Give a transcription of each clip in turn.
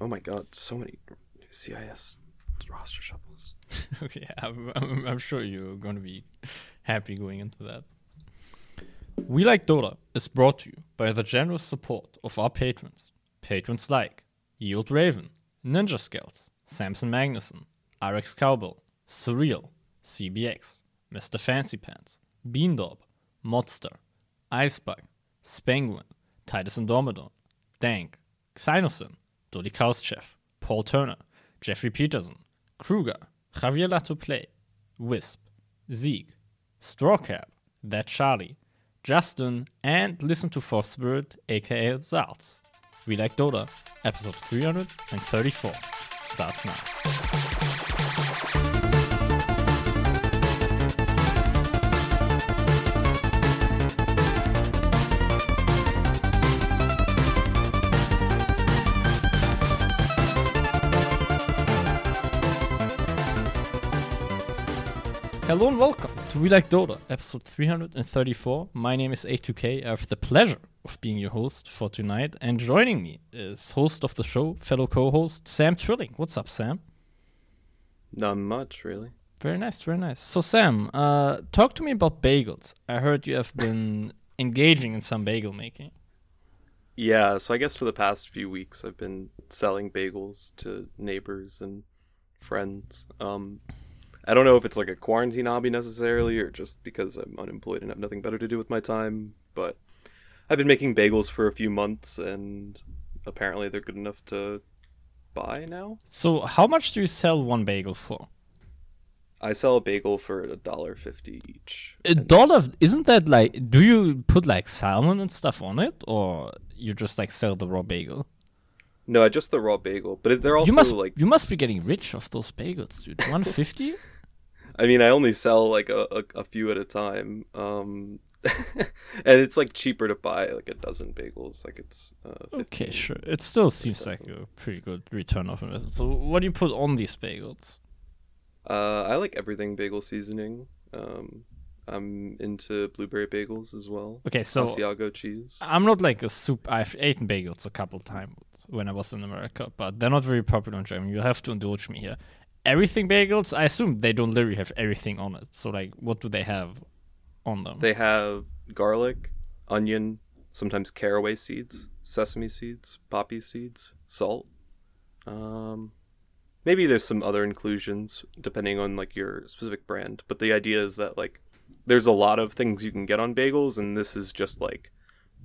Oh my god, so many CIS roster shuffles. okay, I'm, I'm, I'm sure you're going to be happy going into that. We Like Dota is brought to you by the generous support of our patrons. Patrons like Yield Raven, Ninja Scales, Samson Magnuson, RX Cowbell, Surreal, CBX, Mr. Fancy Pants, Beandob, Modster, Icebug, Spenguin, Titus Indomidon, Dank, Xynosin, Dolly Chef, Paul Turner, Jeffrey Peterson, Kruger, Javier Lato Wisp, Zeke, Strawcap, That Charlie, Justin, and Listen to Fourth Spirit, aka Zaltz. We Like Dota, episode 334, starts now. To We Like Dota, episode 334. My name is A2K. I have the pleasure of being your host for tonight, and joining me is host of the show, fellow co-host Sam Trilling. What's up, Sam? Not much, really. Very nice, very nice. So, Sam, uh, talk to me about bagels. I heard you have been engaging in some bagel making. Yeah, so I guess for the past few weeks I've been selling bagels to neighbors and friends. Um, I don't know if it's like a quarantine hobby necessarily or just because I'm unemployed and have nothing better to do with my time, but I've been making bagels for a few months and apparently they're good enough to buy now. So, how much do you sell one bagel for? I sell a bagel for a dollar fifty each. A dollar? Isn't that like? Do you put like salmon and stuff on it, or you just like sell the raw bagel? No, just the raw bagel, but they're also you must like you must be getting rich off those bagels, dude. One fifty? I mean, I only sell like a, a, a few at a time. Um, and it's like cheaper to buy like a dozen bagels. Like it's uh, Okay, sure. It still seems like a pretty good return of investment. So, what do you put on these bagels? Uh, I like everything bagel seasoning. Um, I'm into blueberry bagels as well. Okay, so Asiago cheese. I'm not like a soup. I've eaten bagels a couple times when I was in America, but they're not very popular in Germany. You have to indulge me here. Everything bagels, I assume they don't literally have everything on it. So, like, what do they have on them? They have garlic, onion, sometimes caraway seeds, sesame seeds, poppy seeds, salt. Um, maybe there's some other inclusions depending on like your specific brand, but the idea is that like there's a lot of things you can get on bagels, and this is just like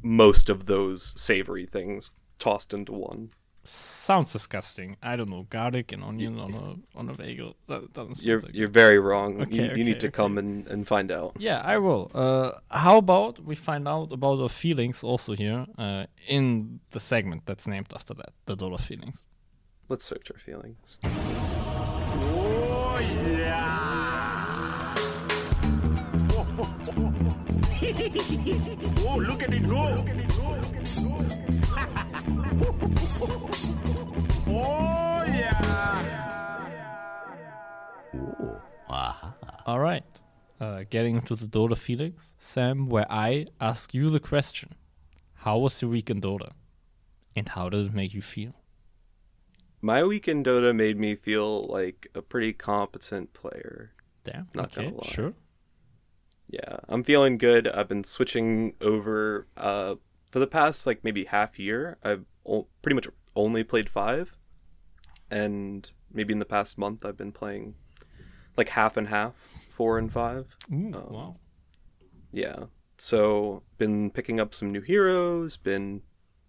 most of those savory things tossed into one. Sounds disgusting. I don't know, garlic and onion on a on a bagel. That doesn't. You're so good. you're very wrong. Okay, you, you okay, need to okay. come and, and find out. Yeah, I will. Uh, how about we find out about our feelings also here uh, in the segment that's named after that, the Dota feelings. Let's search our feelings. Oh yeah! oh, look at it go! All right, uh, getting to the Dota feelings, Sam, where I ask you the question: How was your week in Dota, and how did it make you feel? My week in Dota made me feel like a pretty competent player. Damn. Not okay, gonna lie. sure. Yeah, I'm feeling good. I've been switching over uh for the past like maybe half year. I've o- pretty much only played 5 and maybe in the past month I've been playing like half and half, 4 and 5. Ooh, Um, wow. Yeah. So, been picking up some new heroes, been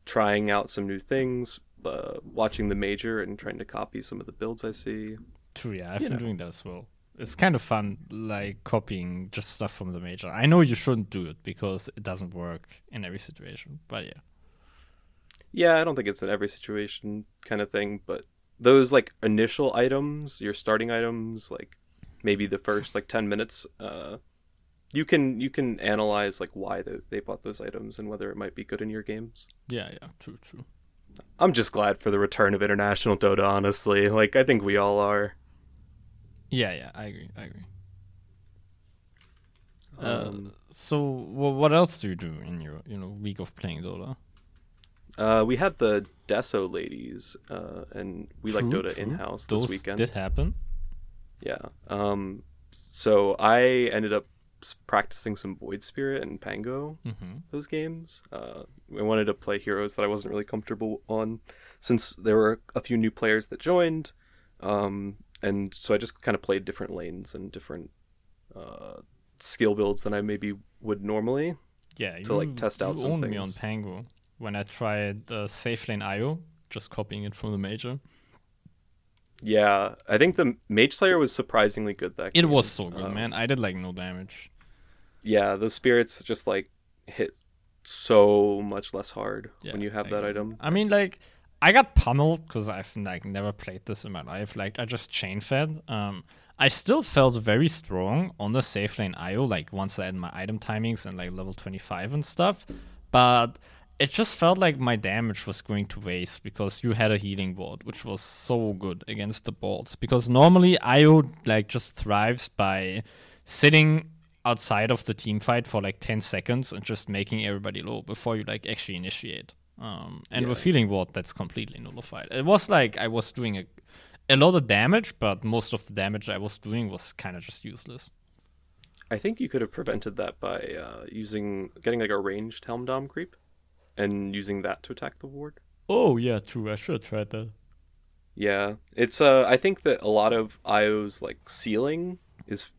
trying out some new things, uh, watching the major and trying to copy some of the builds I see. True, yeah, I've you been know. doing that as well. It's kind of fun, like copying just stuff from the major. I know you shouldn't do it because it doesn't work in every situation, but yeah. Yeah, I don't think it's an every situation kind of thing, but those like initial items, your starting items, like maybe the first like 10 minutes, uh you can you can analyze like why they, they bought those items and whether it might be good in your games. Yeah, yeah, true, true. I'm just glad for the return of international Dota, honestly. Like I think we all are. Yeah, yeah, I agree, I agree. Um, uh, so, wh- what else do you do in your you know week of playing Dota? Uh, we had the Deso ladies, uh, and we like Dota true. in house this weekend. did happen. Yeah. Um, so I ended up practicing some Void Spirit and Pango hmm those games. Uh, I wanted to play heroes that I wasn't really comfortable on, since there were a few new players that joined, um, and so I just kind of played different lanes and different uh, skill builds than I maybe would normally. Yeah, To, like, test out you some owned me on. Pango when I tried uh, Safe Lane IO, just copying it from the major. Yeah, I think the Mage Slayer was surprisingly good that It game. was so good, Um, man. I did like no damage. Yeah, the spirits just like hit so much less hard Yeah, when you have I that agree. item. I mean, like, I got pummeled because I've like never played this in my life. Like, I just chain fed. Um, I still felt very strong on the safe lane IO. Like once I had my item timings and like level twenty five and stuff, but it just felt like my damage was going to waste because you had a healing ward, which was so good against the boards. Because normally IO like just thrives by sitting outside of the team fight for like 10 seconds and just making everybody low before you like actually initiate. Um, and with Yeah. healing ward, that's completely nullified. It was like I was doing a, a lot of damage, but most of the damage I was doing was kind of just useless. I think you could have prevented that by uh, using getting like a ranged Helm Dom creep and using that to attack the ward. Oh yeah, true. I should have tried that. Yeah, it's uh I think that a lot of IO's like ceiling is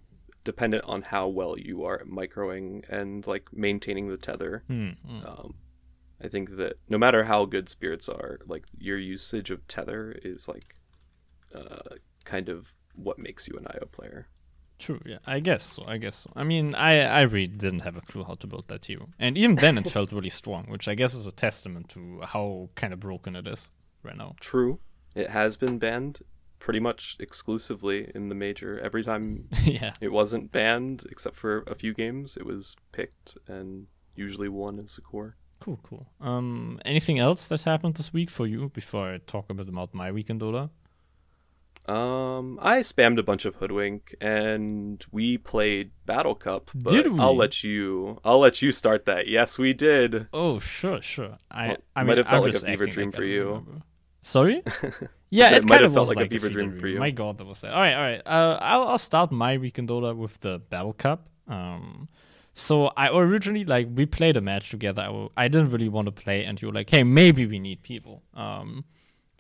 dependent on how well you are at microing and like maintaining the tether. Hmm, hmm. Um, I think that no matter how good spirits are, like your usage of tether is like uh, kind of what makes you an IO player. True. Yeah, I guess so. I guess so. I mean, I I really didn't have a clue how to build that hero, and even then it felt really strong, which I guess is a testament to how kind of broken it is right now. True, it has been banned pretty much exclusively in the major. Every time yeah. it wasn't banned, except for a few games, it was picked and usually won as a core. Cool, cool. Um, anything else that happened this week for you before I talk a bit about my weekend, in Dota? Um, I spammed a bunch of Hoodwink, and we played Battle Cup. But Did I'll let you. I'll let you start that. Yes, we did. Oh, sure, sure. I, Well, I might mean, have felt I'm like a just fever dream like for you. remember. Sorry. Yeah, it it might kind have of felt was like a fever dream for you. My God, that was that. All right, all right. Uh, I'll, I'll start my week in Dota with the Battle Cup. Um, so I originally like we played a match together. I, I didn't really want to play, and you were like, "Hey, maybe we need people." Um,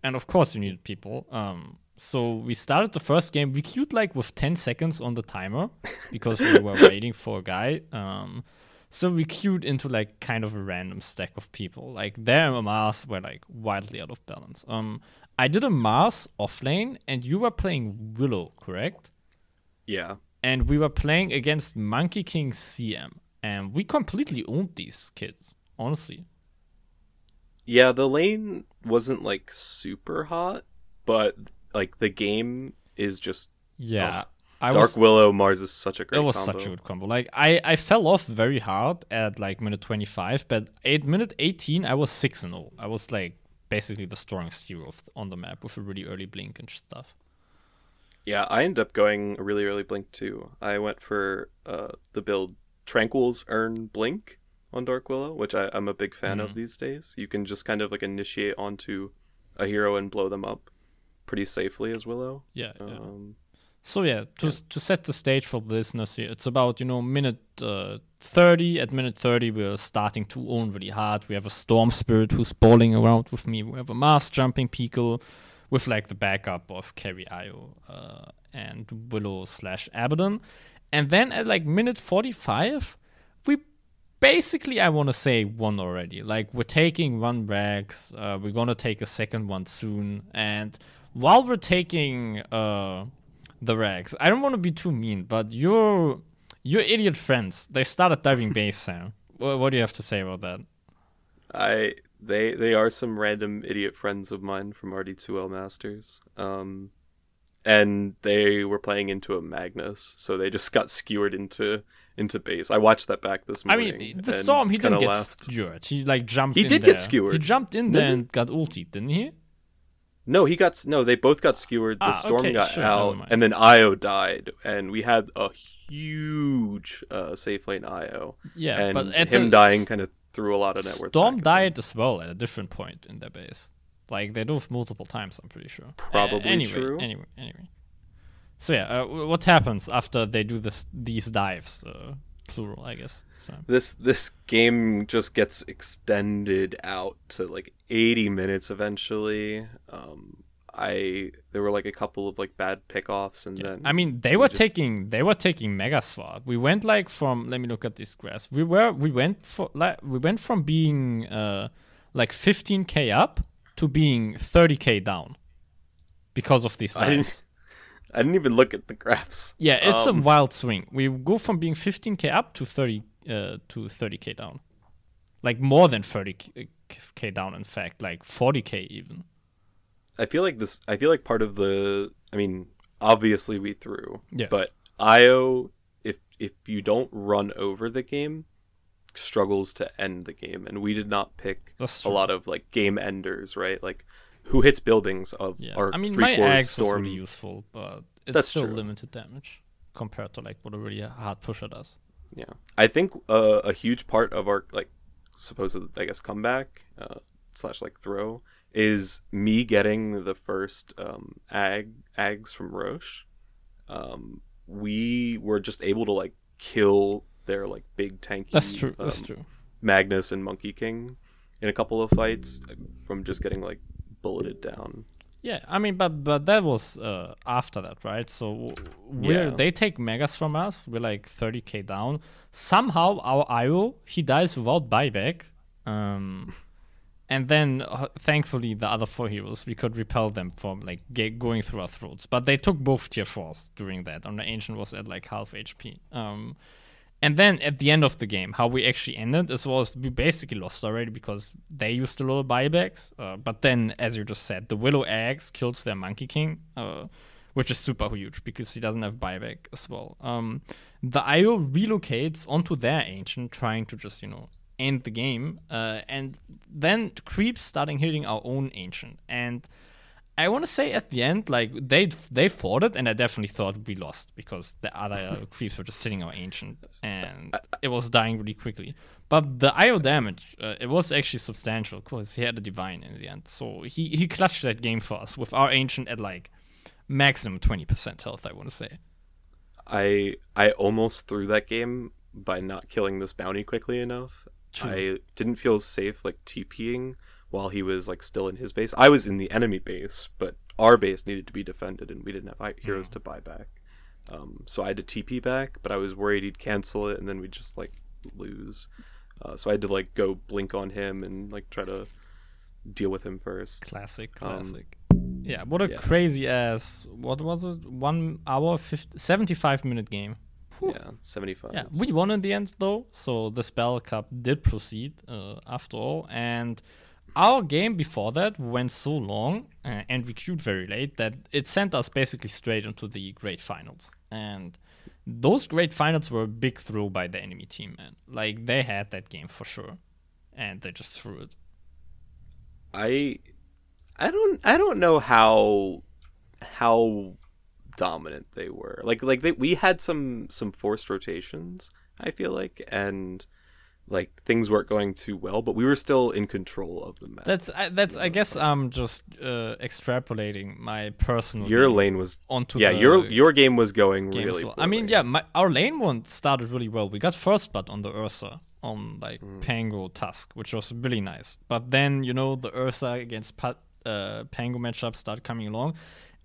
and of course you needed people. Um, so we started the first game. We queued like with ten seconds on the timer because we were waiting for a guy. Um, so we queued into like kind of a random stack of people. Like their MMRs were like wildly out of balance. Um, I did a Mars off lane, and you were playing Willow, correct? Yeah. And we were playing against Monkey King CM, and we completely owned these kids. Honestly, Yeah, the lane wasn't like super hot, but like the game is just yeah. I Dark was, Willow Mars is such a great it was combo. such a good combo. Like I, I fell off very hard at like minute twenty five, but at minute eighteen I was six and all. I was like basically the strongest hero on the map with a really early blink and stuff. Yeah, I ended up going a really early blink too. I went for uh, the build Tranquil's Urn Blink on Dark Willow, which I, I'm a big fan Mm-hmm. of these days. You can just kind of like initiate onto a hero and blow them up pretty safely as Willow. Yeah, yeah. Um, So yeah, to to set the stage for the listeners here, it's about you know minute uh, thirty. At minute thirty, we're starting to own really hard. We have a storm spirit who's balling around with me. We have a mass jumping Pickle, with like the backup of Carry Io uh, and Willow slash Abaddon, and then at like minute forty-five, we basically I want to say won already. Like we're taking one rax, uh, we're gonna take a second one soon, and while we're taking uh the rax, I don't want to be too mean, but your your idiot friends they started diving base, Sam. What, what do you have to say about that? I they they are some random idiot friends of mine from RD2L Masters. Um and they were playing into a Magnus, so they just got skewered into into base. I watched that back this morning. I mean, the and storm he didn't get laughed. skewered. He like jumped. He in did get skewered. He jumped in there and got ulted, didn't he? No, he got no. They both got skewered. The Ah, storm okay, got sure, out, and then Io died, and we had a huge uh, safe lane Io. Yeah, and but at him the dying kind of threw a lot of net worth. Storm back at them. died as well at a different point in their base. Like they do multiple times. I'm pretty sure. Probably anyway, true. Anyway, anyway. So yeah, uh, what happens after they do this? These dives, uh, plural, I guess. So This this game just gets extended out to like 80 minutes eventually. Um, I there were like a couple of like bad pickoffs, and then I mean, they we were just- taking they were taking Megaswap. We went like from let me look at this graphs. We were we went for like we went from being uh like 15k up to being 30k down because of these. I didn't I didn't even look at the graphs. Yeah, it's Um, a wild swing. We go from being 15k up to 30 uh, to 30k down, like more than 30k down. In fact, like 40k even. I feel like this. I feel like part of the. I mean, obviously we threw. Yeah. But IO, if if you don't run over the game, struggles to end the game, and we did not pick a lot of like game enders, right? Like who hits buildings of Yeah, our I mean, three my axe storm. really useful, but it's That's still true. limited damage compared to like what a really hard pusher does. Yeah, I think uh, a huge part of our like supposed, I guess, comeback uh, slash like throw is me getting the first um, ag Aghs from Rosh. Um, we were just able to like kill their like big tanky. That's true. That's um, true. Magnus and Monkey King in a couple of fights uh, from just getting like bulleted down. Yeah, I mean, but but that was uh, after that, right? So we're Yeah. they take megas from us. We're like 30k down. Somehow our IO he dies without buyback. Um, and then uh, thankfully the other four heroes we could repel them from like going through our throats. But they took both tier fours during that. And the ancient was at like half HP. Um, and then at the end of the game, how we actually ended is was we basically lost already because they used a lot of buybacks. Uh, but then, as you just said, the Willow Eggs kills their Monkey King, uh, which is super huge because he doesn't have buyback as well. Um, the IO relocates onto their Ancient, trying to just, you know, end the game. Uh, and then creeps starting hitting our own Ancient. And I want to say at the end, like they they fought it, and I definitely thought we lost because the other creeps were just sitting our ancient, and it was dying really quickly. But the IO damage, uh, it was actually substantial because he had a divine in the end. So he he clutched that game for us with our ancient at like maximum twenty percent health. I want to say. I I almost threw that game by not killing this bounty quickly enough. True. I didn't feel safe like TPing while he was like still in his base. I was in the enemy base, but our base needed to be defended, and we didn't have hi- heroes to buy back. Um, so I had to TP back, but I was worried he'd cancel it, and then we'd just like lose. Uh, so I had to like go blink on him and like try to deal with him first. Classic, Um, classic. yeah, what a yeah. crazy ass. What was it? One hour, 50, 75 minute game. Yeah, seventy five. Yeah, we won in the end though, so the Battle Cup did proceed uh, after all, and our game before that went so long uh, and we queued very late that it sent us basically straight into the great finals. And those great finals were a big throw by the enemy team, man. Like they had that game for sure, and they just threw it. I I don't I don't know how how dominant they were. Like like they, we had some some forced rotations, I feel like, and like things weren't going too well, but we were still in control of the map. That's I, that's I guess I'm just uh, extrapolating my personal your lane was onto yeah, your your game was going really well. I mean, yeah, my, our lane one started really well. We got first blood on the Ursa on like Mm. Pango Tusk, which was really nice. But then you know the Ursa against Pat, uh, Pango matchup started coming along,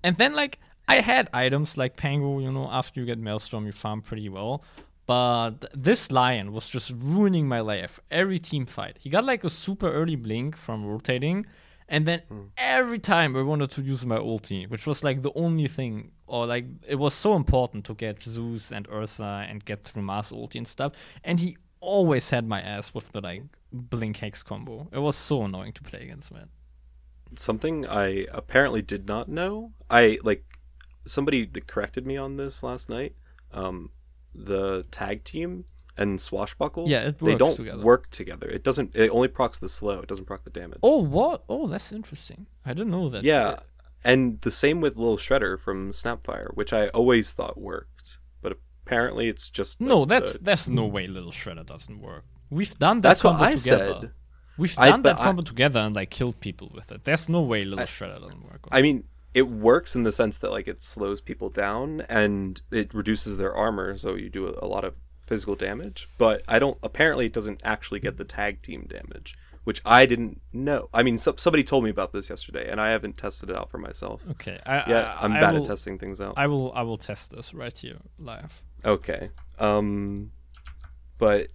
and then like I had items like Pango. You know, after you get Maelstrom, you farm pretty well. But this lion was just ruining my life every team fight. He got like a super early blink from rotating, and then every time I wanted to use my ulti, which was like the only thing, or like it was so important to get Zeus and Ursa and get through Mars ulti and stuff, and he always had my ass with the like blink hex combo. It was so annoying to play against, man. something I apparently did not know. I like somebody that corrected me on this last night. Um, the tag team and swashbuckle. Yeah, it they don't together. work together. It doesn't. It only procs the slow. It doesn't proc the damage. Oh, what? Oh, that's interesting. I didn't know that. Yeah, and the same with Lil Shredder from Snapfire, which I always thought worked, but apparently it's just the- No, that's the- there's no way Little Shredder doesn't work. We've done that That's what I together. said. We've done but that I- combo together and like killed people with it. There's no way Little Shredder doesn't work. I mean, it works in the sense that like it slows people down and it reduces their armor, so you do a, a lot of physical damage. But I don't. Apparently, it doesn't actually get the tag team damage, which I didn't know. I mean, so, somebody told me about this yesterday, and I haven't tested it out for myself. okay, I, Yeah, I, I'm I bad will, at testing things out. I will I will test this right here live. Okay. Um but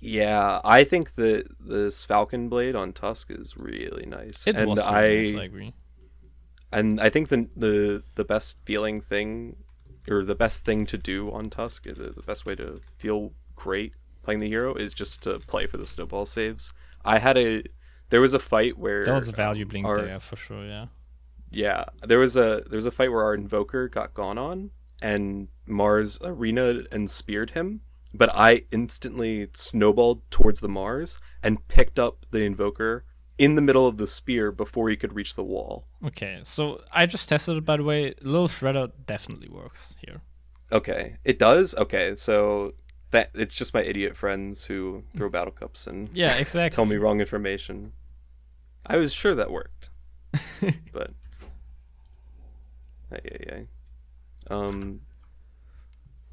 yeah, I think that this Falcon blade on Tusk is really nice. It and was I nice, I agree. And I think the the the best feeling thing or the best thing to do on Tusk, uh, the, the best way to feel great playing the hero is just to play for the snowball saves. I had a there was a fight where That was a value blink our- there for sure. Yeah. yeah, there was a there was a fight where our invoker got gone on, and Mars arena and speared him. But I instantly snowballed towards the Mars and picked up the invoker in the middle of the spear before he could reach the wall. Okay, so I just tested it by the way. Little Shredder definitely works here. Okay, it does. Okay, so that it's just my idiot friends who throw battle cups and Yeah, exactly. tell me wrong information. I was sure that worked, but yeah, yeah. um,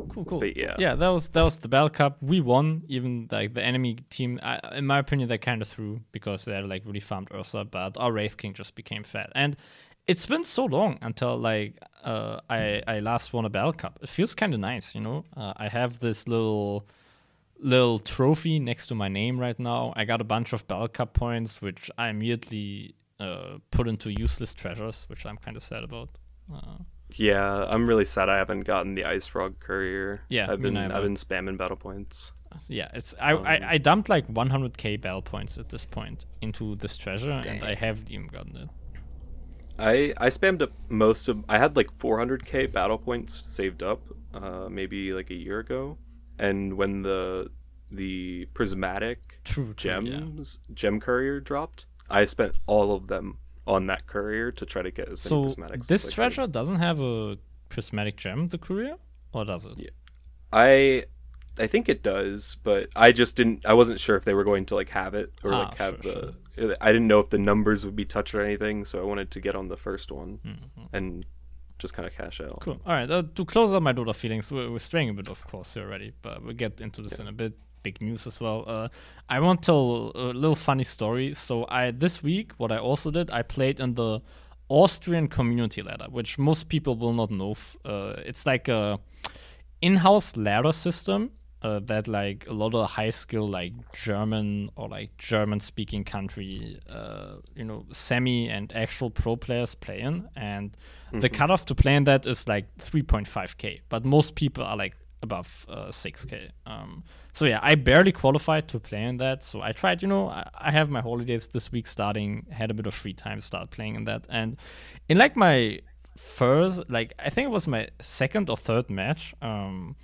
Cool, cool. But yeah. yeah, that was that was the Battle Cup. We won. Even like the enemy team, I, in my opinion, they kind of threw because they like really farmed Ursa, but our Wraith King just became fat. And it's been so long until like uh, I I last won a Battle Cup. It feels kind of nice, you know. Uh, I have this little little trophy next to my name right now. I got a bunch of Battle Cup points, which I immediately uh, put into useless treasures, which I'm kind of sad about. Yeah, I'm really sad I haven't gotten the Ice Frog Courier. Yeah, I've been. I've been spamming battle points. yeah, it's I, I I dumped like 100k battle points at this point into this treasure, and I haven't even gotten it. I I spammed up most of I had like 400k battle points saved up, uh, maybe like a year ago, and when the the prismatic True, true, yeah. gems gem courier dropped, I spent all of them on that courier to try to get as many So prismatics. this as could. treasure doesn't have a prismatic gem, the courier, or does it? Yeah. I I think it does, but I just didn't. I wasn't sure if they were going to like have it or Ah, like have sure, the. I didn't know if the numbers would be touched or anything, so I wanted to get on the first one and just kind of cash out. Mm-hmm. Cool. All right. Uh, to close out my Dota feelings, we're, we're straying a bit, of course, here already, but we'll get into this in a bit. Big news as well. Uh, I want to tell a little funny story. So I this week, what I also did, I played in the Austrian community ladder, which most people will not know. F- Uh, it's like a in-house ladder system uh, that like a lot of high skill like German or like German speaking country, uh, you know, semi and actual pro players play in, and the cutoff to play in that is like 3.5k, but most people are like above uh, 6k. Um, so yeah, I barely qualified to play in that. So I tried, you know, I, I have my holidays this week starting, had a bit of free time, to start playing in that, and in like my first, like I think it was my second or third match. Um,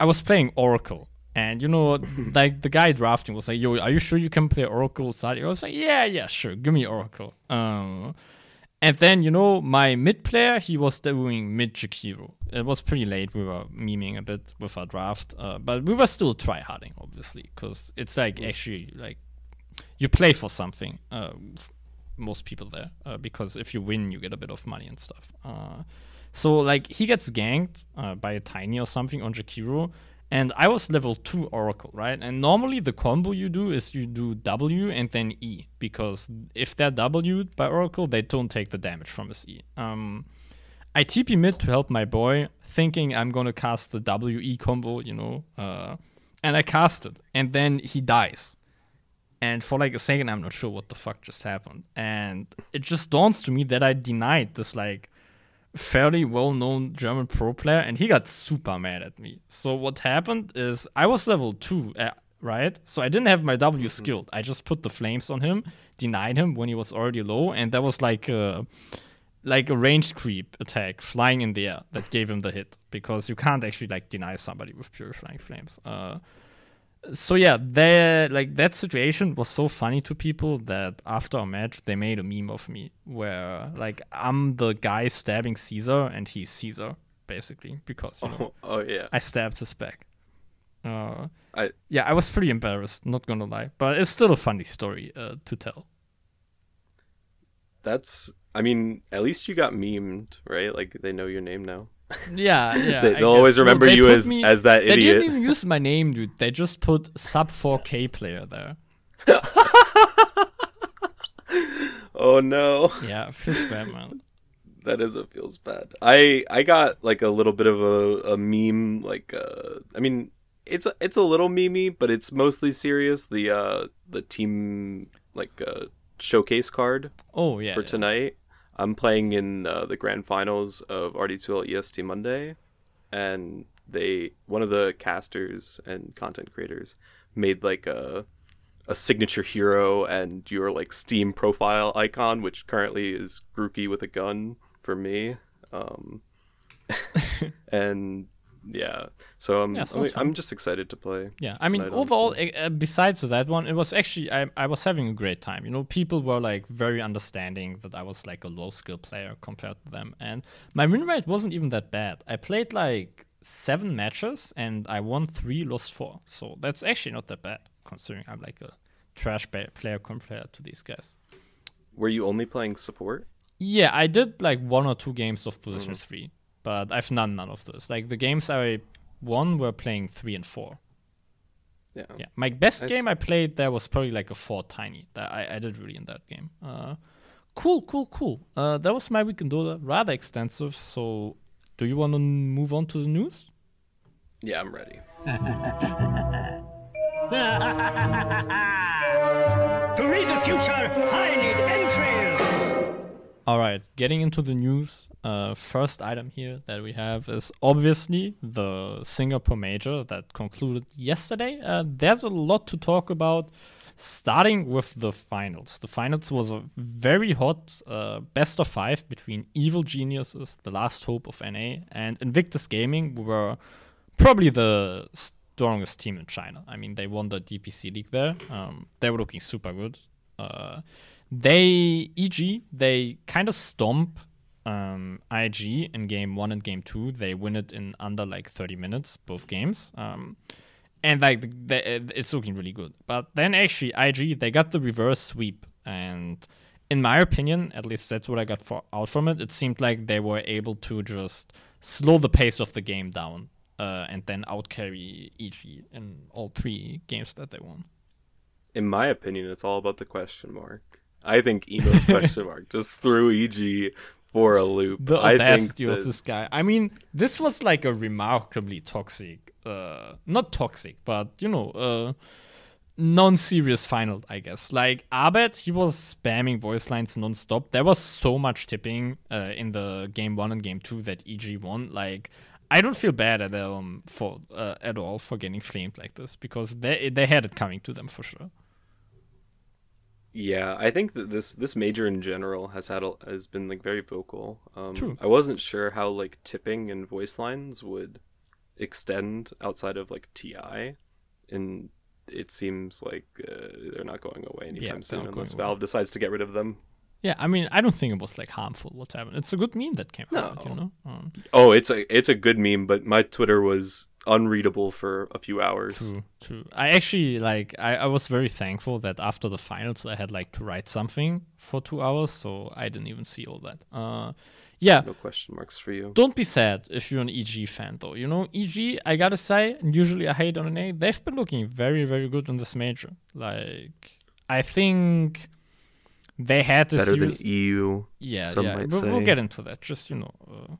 I was playing Oracle, and you know, like the guy drafting was like, "Yo, are you sure you can play Oracle?" Side? I was like, "Yeah, yeah, sure, give me Oracle." Um, and then you know, my mid player he was doing mid Jakiro. It was pretty late. We were memeing a bit with our draft, uh, but we were still tryharding, obviously, because it's like actually like you play for something. Uh, most people there, uh, because if you win, you get a bit of money and stuff. Uh, so like he gets ganked uh, by a tiny or something on Jakiro, and I was level two Oracle, right? And normally the combo you do is you do W and then E because if they're W'd by Oracle, they don't take the damage from his E. Um, I TP mid to help my boy, thinking I'm gonna cast the WE combo, you know, uh, and I cast it, and then he dies. And for like a second, I'm not sure what the fuck just happened. And it just dawns to me that I denied this like fairly well-known German pro player, and he got super mad at me. So what happened is I was level two, uh, right? So I didn't have my W skilled. I just put the flames on him, denied him when he was already low, and that was like a like a ranged creep attack flying in the air that gave him the hit because you can't actually like deny somebody with purifying flames. Uh, so yeah, they like that situation was so funny to people that after a match they made a meme of me where like I'm the guy stabbing Caesar and he's Caesar basically because you know, Oh, oh yeah. I stabbed his back. Uh, I yeah, I was pretty embarrassed, not gonna lie, but it's still a funny story uh, to tell. that's. I mean, at least you got memed, right? Like they know your name now. Yeah, yeah. They, they'll always remember they you as- as that They idiot. didn't even use my name, dude. They just put sub 4K player there. Oh no. Yeah, feels bad, man. That is it feels bad. I I got like a little bit of a, a meme like uh I mean it's a, it's a little memey, but it's mostly serious. The uh the team like uh showcase card Oh yeah. for yeah. tonight. I'm playing in uh, the grand finals of RD2L EST Monday, and they one of the casters and content creators made like a a signature hero and your like Steam profile icon, which currently is Grookey with a gun for me. Um, and yeah, so I'm Yeah, I'm. I'm just excited to play. Yeah, I mean, overall, uh, besides that one, it was actually I, I was having a great time. You know, people were like very understanding that I was like a low skill player compared to them, and my win rate wasn't even that bad. I played like seven matches and I won three, lost four. So that's actually not that bad considering I'm like a trash player compared to these guys. were you only playing support? Yeah, I did like one or two games of position Mm-hmm. three, but I've done none of those. Like the games I won were playing three and four. Yeah. Yeah, my best Nice. game I played there was probably like a four tiny. That I, I did really in that game. Uh, cool, cool, cool. Uh, that was my week in Dota, rather extensive. So, do you want to move on to the news? Yeah, I'm ready. To read the future, I need entrails. All right, getting into the news. Uh, first item here that we have is obviously the Singapore Major that concluded yesterday. Uh, there's a lot to talk about, starting with the finals. The finals was a very hot uh, best of five between Evil Geniuses, the last hope of NA, and Invictus Gaming, were probably the strongest team in China. I mean, they won the DPC league there. Um, they were looking super good. They EG they kind of stomp um, IG in game one and game two. They win it in under like 30 minutes both games. Um, and like it's looking really good. But then actually IG they got the reverse sweep and in my opinion, at least that's what I got for, out from it. It seemed like they were able to just slow the pace of the game down uh, and then outcarry EG in all three games that they won. In my opinion, it's all about the question mark. I think Emo's question mark just threw EG for a loop. the I think audacity of this guy. I mean, this was like a remarkably toxic, uh, not toxic, but you know, uh, non-serious final, I guess. Like Abed, he was spamming voice lines non-stop. There was so much tipping uh, in the game one and game two that EG won. Like, I don't feel bad at them for uh, at all for getting flamed like this because they they had it coming to them for sure. Yeah, I think that this this major in general has had a, has been like very vocal. Um, True. I wasn't sure how like tipping and voice lines would extend outside of like TI, and it seems like uh, they're not going away anytime they're soon unless going away. Valve decides to get rid of them. Yeah, I mean, I don't think it was like harmful what happened. It's a good meme that came out, you No. know. Um, Oh, it's a it's a good meme, but my Twitter was unreadable for a few hours. True, true. I actually like. I, I was very thankful that after the finals, I had like to write something for two hours, so I didn't even see all that. Uh, yeah. No question marks for you. Don't be sad if you're an EG fan, though. You know, EG. I gotta say, and usually I hate on an A. They've been looking very, very good in this major. Like, I think they had this Better than. EU. Yeah, yeah. We'll, we'll get into that. Just you know, uh,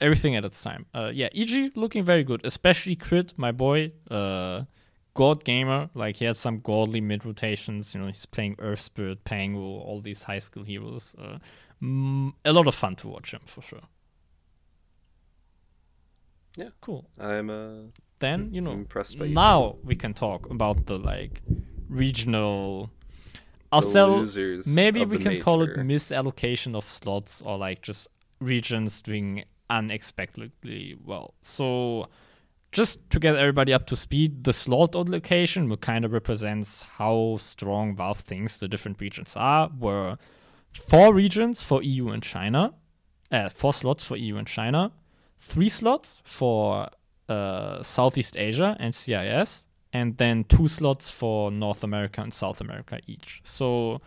everything at its time. Uh, yeah, EG looking very good, especially Crit, my boy. Uh, God gamer, like he had some godly mid rotations. You know, he's playing Earth Spirit, Pango, all these high school heroes. Uh, mm, a lot of fun to watch him for sure. Yeah. cool. I'm uh Then you know, impressed by you. now we can talk about the like regional. I'll sell. Maybe we can call it misallocation of slots or like just regions doing unexpectedly well. So just to get everybody up to speed, the slot location will kind of represents how strong Valve thinks the different regions are. Were four regions for EU and China, uh, four slots for EU and China, three slots for uh, Southeast Asia and CIS, and then two slots for North America and South America each. So,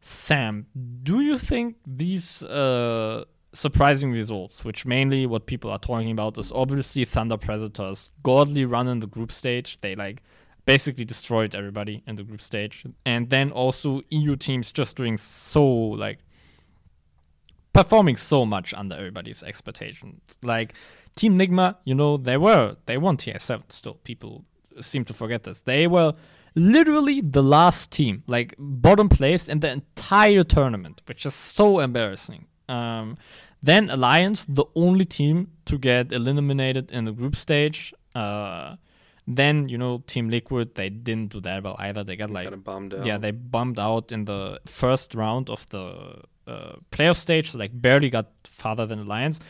Sam, do you think these uh, surprising results, which mainly what people are talking about is obviously Thunder Predators, godly run in the group stage, they like basically destroyed everybody in the group stage, and then also EU teams just doing so like performing so much under everybody's expectations. Like Team Nigma, you know, they were they won TI7 still. People seem to forget this. They were literally the last team, like bottom place in the entire tournament, which is so embarrassing. Um, then Alliance, the only team to get eliminated in the group stage. Uh, then you know Team Liquid, they didn't do that well either. They got like yeah, they bumped out in the first round of the uh, playoff stage, so like barely got farther than Alliance.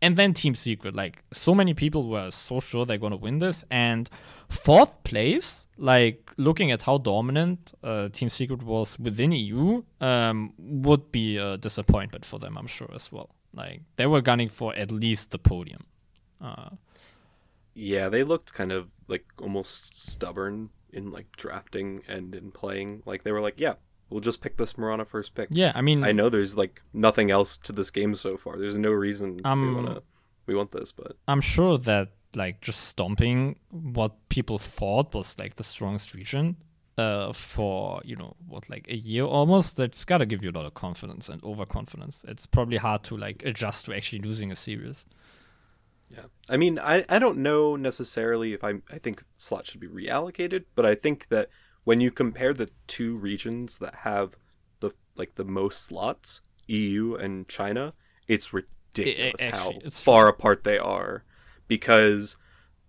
And then Team Secret, like so many people were so sure they're gonna win this, and fourth place, like looking at how dominant uh, Team Secret was within EU, um, would be a disappointment for them, I'm sure as well. Like they were gunning for at least the podium. Uh, Yeah, they looked kind of like almost stubborn in like drafting and in playing. Like they were like, yeah, we'll just pick this Mirana first pick. yeah, I mean, I know there's like nothing else to this game so far. There's no reason Um, we wanna we want this, but I'm sure that like just stomping what people thought was like the strongest region uh, for you know what like a year almost that's got to give you a lot of confidence and overconfidence it's probably hard to like adjust to actually losing a series yeah. I mean, I I don't know necessarily if I I think slots should be reallocated, but I think that when you compare the two regions that have the like the most slots, EU and China, it's ridiculous how actually, it's far apart they are because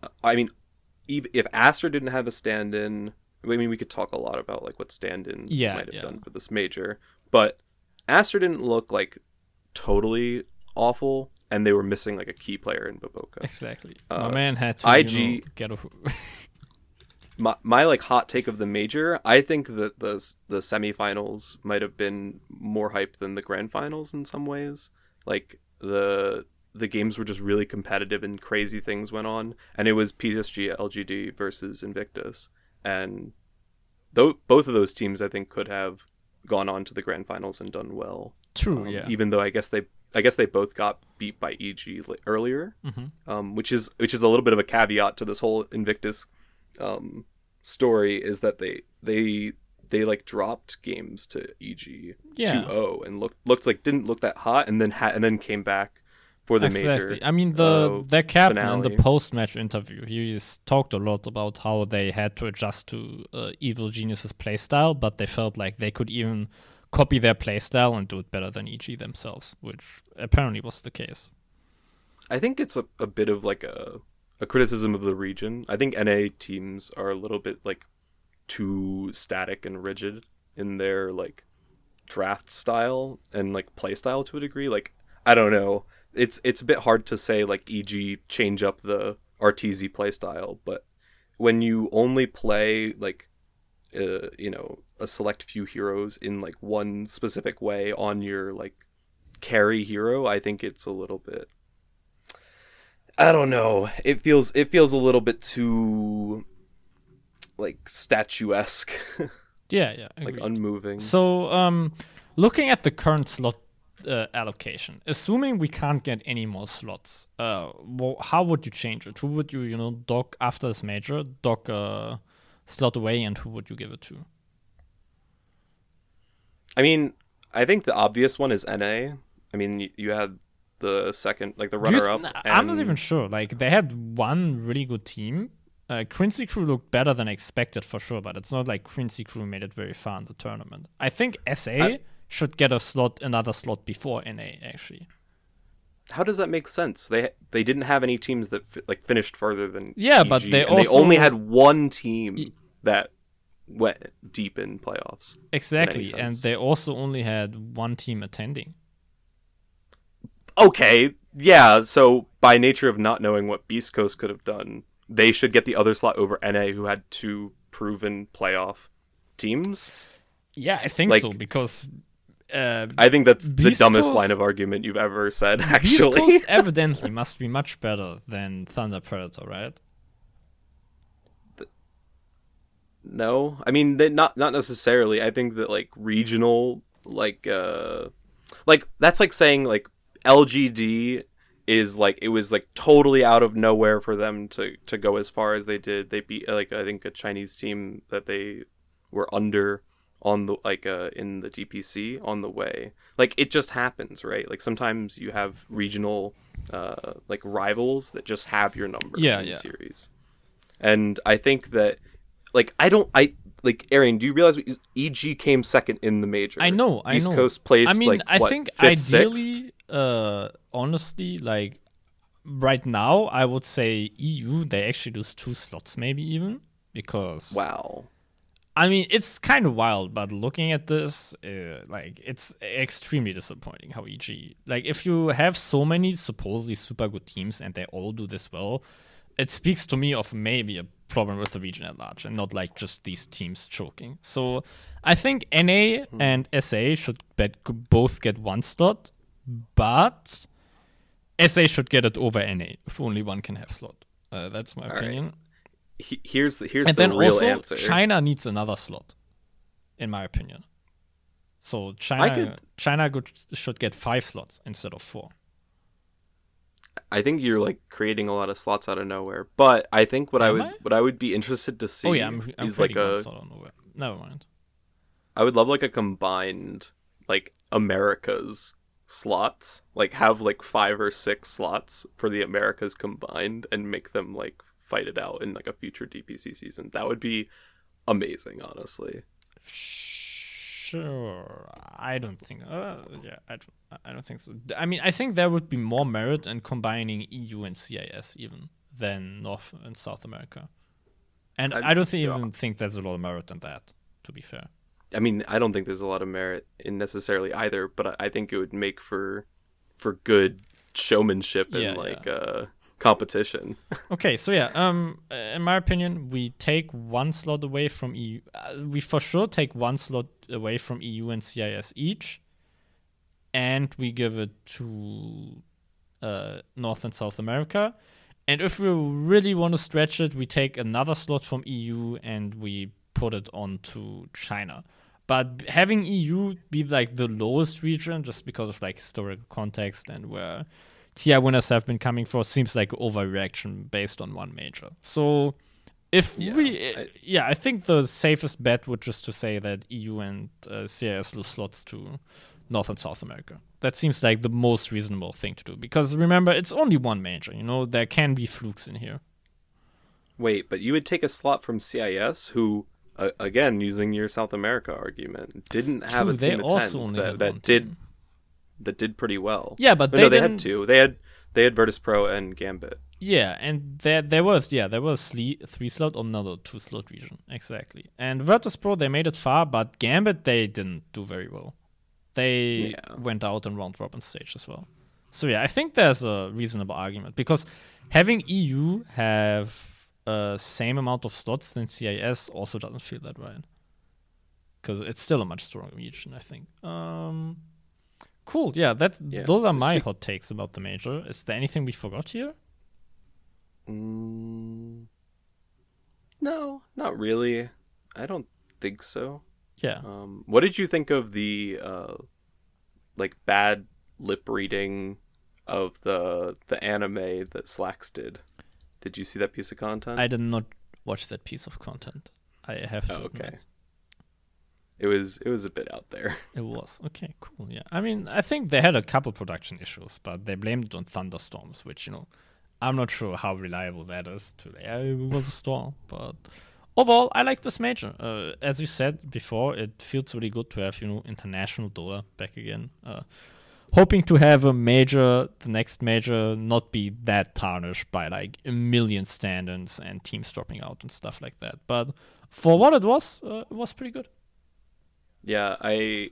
uh, I mean if Aster didn't have a stand-in, I mean we could talk a lot about like what stand-ins Yeah, might have yeah. done for this major, but Aster didn't look like totally awful and they were missing like a key player in BoBoKa. exactly Uh, my man had to IG you know, get a my, my like hot take of the major i think that the the semifinals might have been more hype than the grand finals in some ways. Like the the games were just really competitive and crazy things went on and it was psg lgd versus invictus. And though both of those teams i think could have gone on to the grand finals and done well. True um, yeah. even though i guess they i guess they both got beat by eg li- earlier um, which is which is a little bit of a caveat to this whole invictus um, story is that they they they like dropped games to eg Yeah. 2-0 and looked looked like didn't look that hot and then ha- and then came back for the exactly. major I mean, the uh, their captain in the post-match interview, he's talked a lot about how they had to adjust to uh, Evil Genius's playstyle, but they felt like they could even copy their playstyle and do it better than EG themselves, which apparently was the case. I think it's a, a bit of like a a criticism of the region. I think NA teams are a little bit like too static and rigid in their like draft style and like play style to a degree. Like I don't know. It's it's a bit hard to say like EG change up the RTZ play style, but when you only play like uh, you know a select few heroes in like one specific way on your like carry hero, I think it's a little bit I don't know. It feels it feels a little bit too like statuesque, Yeah, yeah. like unmoving. So, um, looking at the current slot uh, allocation, assuming we can't get any more slots, uh, well, how would you change it? Who would you, you know, dock after this major, dock a slot away, and who would you give it to? I mean, I think the obvious one is NA. I mean, you, you had the second, like the runner up. nah, I'm not even sure. Like they had one really good team. Uh, Quincy Crew looked better than expected for sure, but it's not like Quincy Crew made it very far in the tournament. I think SA I- should get a slot, another slot before NA actually. How does that make sense? They they didn't have any teams that fi- like finished further than Yeah, but they and they only had one team that went deep in playoffs. Exactly, and they also only had one team attending. Okay, yeah. So by nature of not knowing what Beast Coast could have done, they should get the other slot over NA, who had two proven playoff teams. Yeah, I think Like- so because uh, I think that's the dumbest Coast- line of argument you've ever said. Actually, Beast Coast evidently must be much better than Thunder Predator, right? no. I mean, they, not not necessarily. I think that like regional, like uh, like that's like saying like LGD is like it was like totally out of nowhere for them to to go as far as they did. They beat like I think a Chinese team that they were under on the like uh in the DPC on the way. Like it just happens, right? Like sometimes you have regional uh like rivals that just have your number Yeah, in the yeah. series. And I think that like I don't I like Arian, do you realize EG came second in the major? I know, I East know. Coast placed I mean, like I what, think fifth, sixth? Uh, honestly, like right now, I would say EU. They actually lose two slots, maybe even because Wow. I mean, it's kind of wild, but looking at this, uh, like, it's extremely disappointing how EG. Like, if you have so many supposedly super good teams and they all do this well, it speaks to me of maybe a problem with the region at large and not like just these teams choking. So I think NA and SA should bet both get one slot, but SA should get it over NA if only one can have slot. Uh, that's my right. opinion. He, here's the here's And the then real also, answer. China needs another slot, in my opinion. So China, could- China could, should get five slots instead of four. I think you're like creating a lot of slots out of nowhere. But I think what I would I? what I would be interested to see oh yeah, I'm, I'm is like a slot on nowhere. Never mind. I would love like a combined like Americas slots. Like have like five or six slots for the Americas combined and make them like fight it out in like a future DPC season. That would be amazing, honestly. Sure, I don't think. Uh, yeah, I don't. I don't think so. I mean, I think there would be more merit in combining EU and CIS even than North and South America. And I'm- I don't think, yeah. even think there's a lot of merit in that. To be fair. I mean, I don't think there's a lot of merit in necessarily either, but I- think it would make for for good showmanship and Yeah, like uh competition. Okay, so yeah, um, in my opinion, we take one slot away from EU. Uh, we for sure take one slot away from EU and CIS each, and we give it to uh, North and South America. And if we really want to stretch it, we take another slot from EU and we put it onto China. But having EU be like the lowest region, just because of like historical context and where TI winners have been coming for, seems like overreaction based on one major. So if Yeah, we, I- yeah, I think the safest bet would just to say that EU and uh, CIS lose slots to North and South America. That seems like the most reasonable thing to do because remember, it's only one major. You know, there can be flukes in here. Wait, but you would take a slot from CIS, who, uh, again, using your South America argument, didn't have True, a team attend only that, that did team. that did pretty well. Yeah, but Or they no, they had two. They had they had Virtus Pro and Gambit. Yeah, and there there was yeah there was three slot or another two slot region exactly. And Virtus Pro they made it far, but Gambit they didn't do very well. They Yeah. went out in round robin stage as well. So yeah, I think there's a reasonable argument because having EU have uh, same amount of slots than CIS also doesn't feel that right. Because it's still a much stronger region, I think. Um, cool. Yeah, that Yeah. those are my hot takes about the major. Is there anything we forgot here? Mm, no, not really. I don't think so. Yeah. Um, what did you think of the uh, like bad lip reading of the the anime that Slacks did? Did you see that piece of content? I did not watch that piece of content. I have to Oh, okay. admit. It was it was a bit out there. It was. Okay, cool. Yeah. I mean, I think they had a couple production issues, but they blamed it on thunderstorms, which, you know, I'm not sure how reliable that is. To, yeah, it was a storm, but overall, I like this major. Uh, as you said before, it feels really good to have, you know, international Dota back again. Uh, hoping to have a major, the next major, not be that tarnished by like a million stand-ins and teams dropping out and stuff like that. But for what it was, uh, it was pretty good. Yeah, I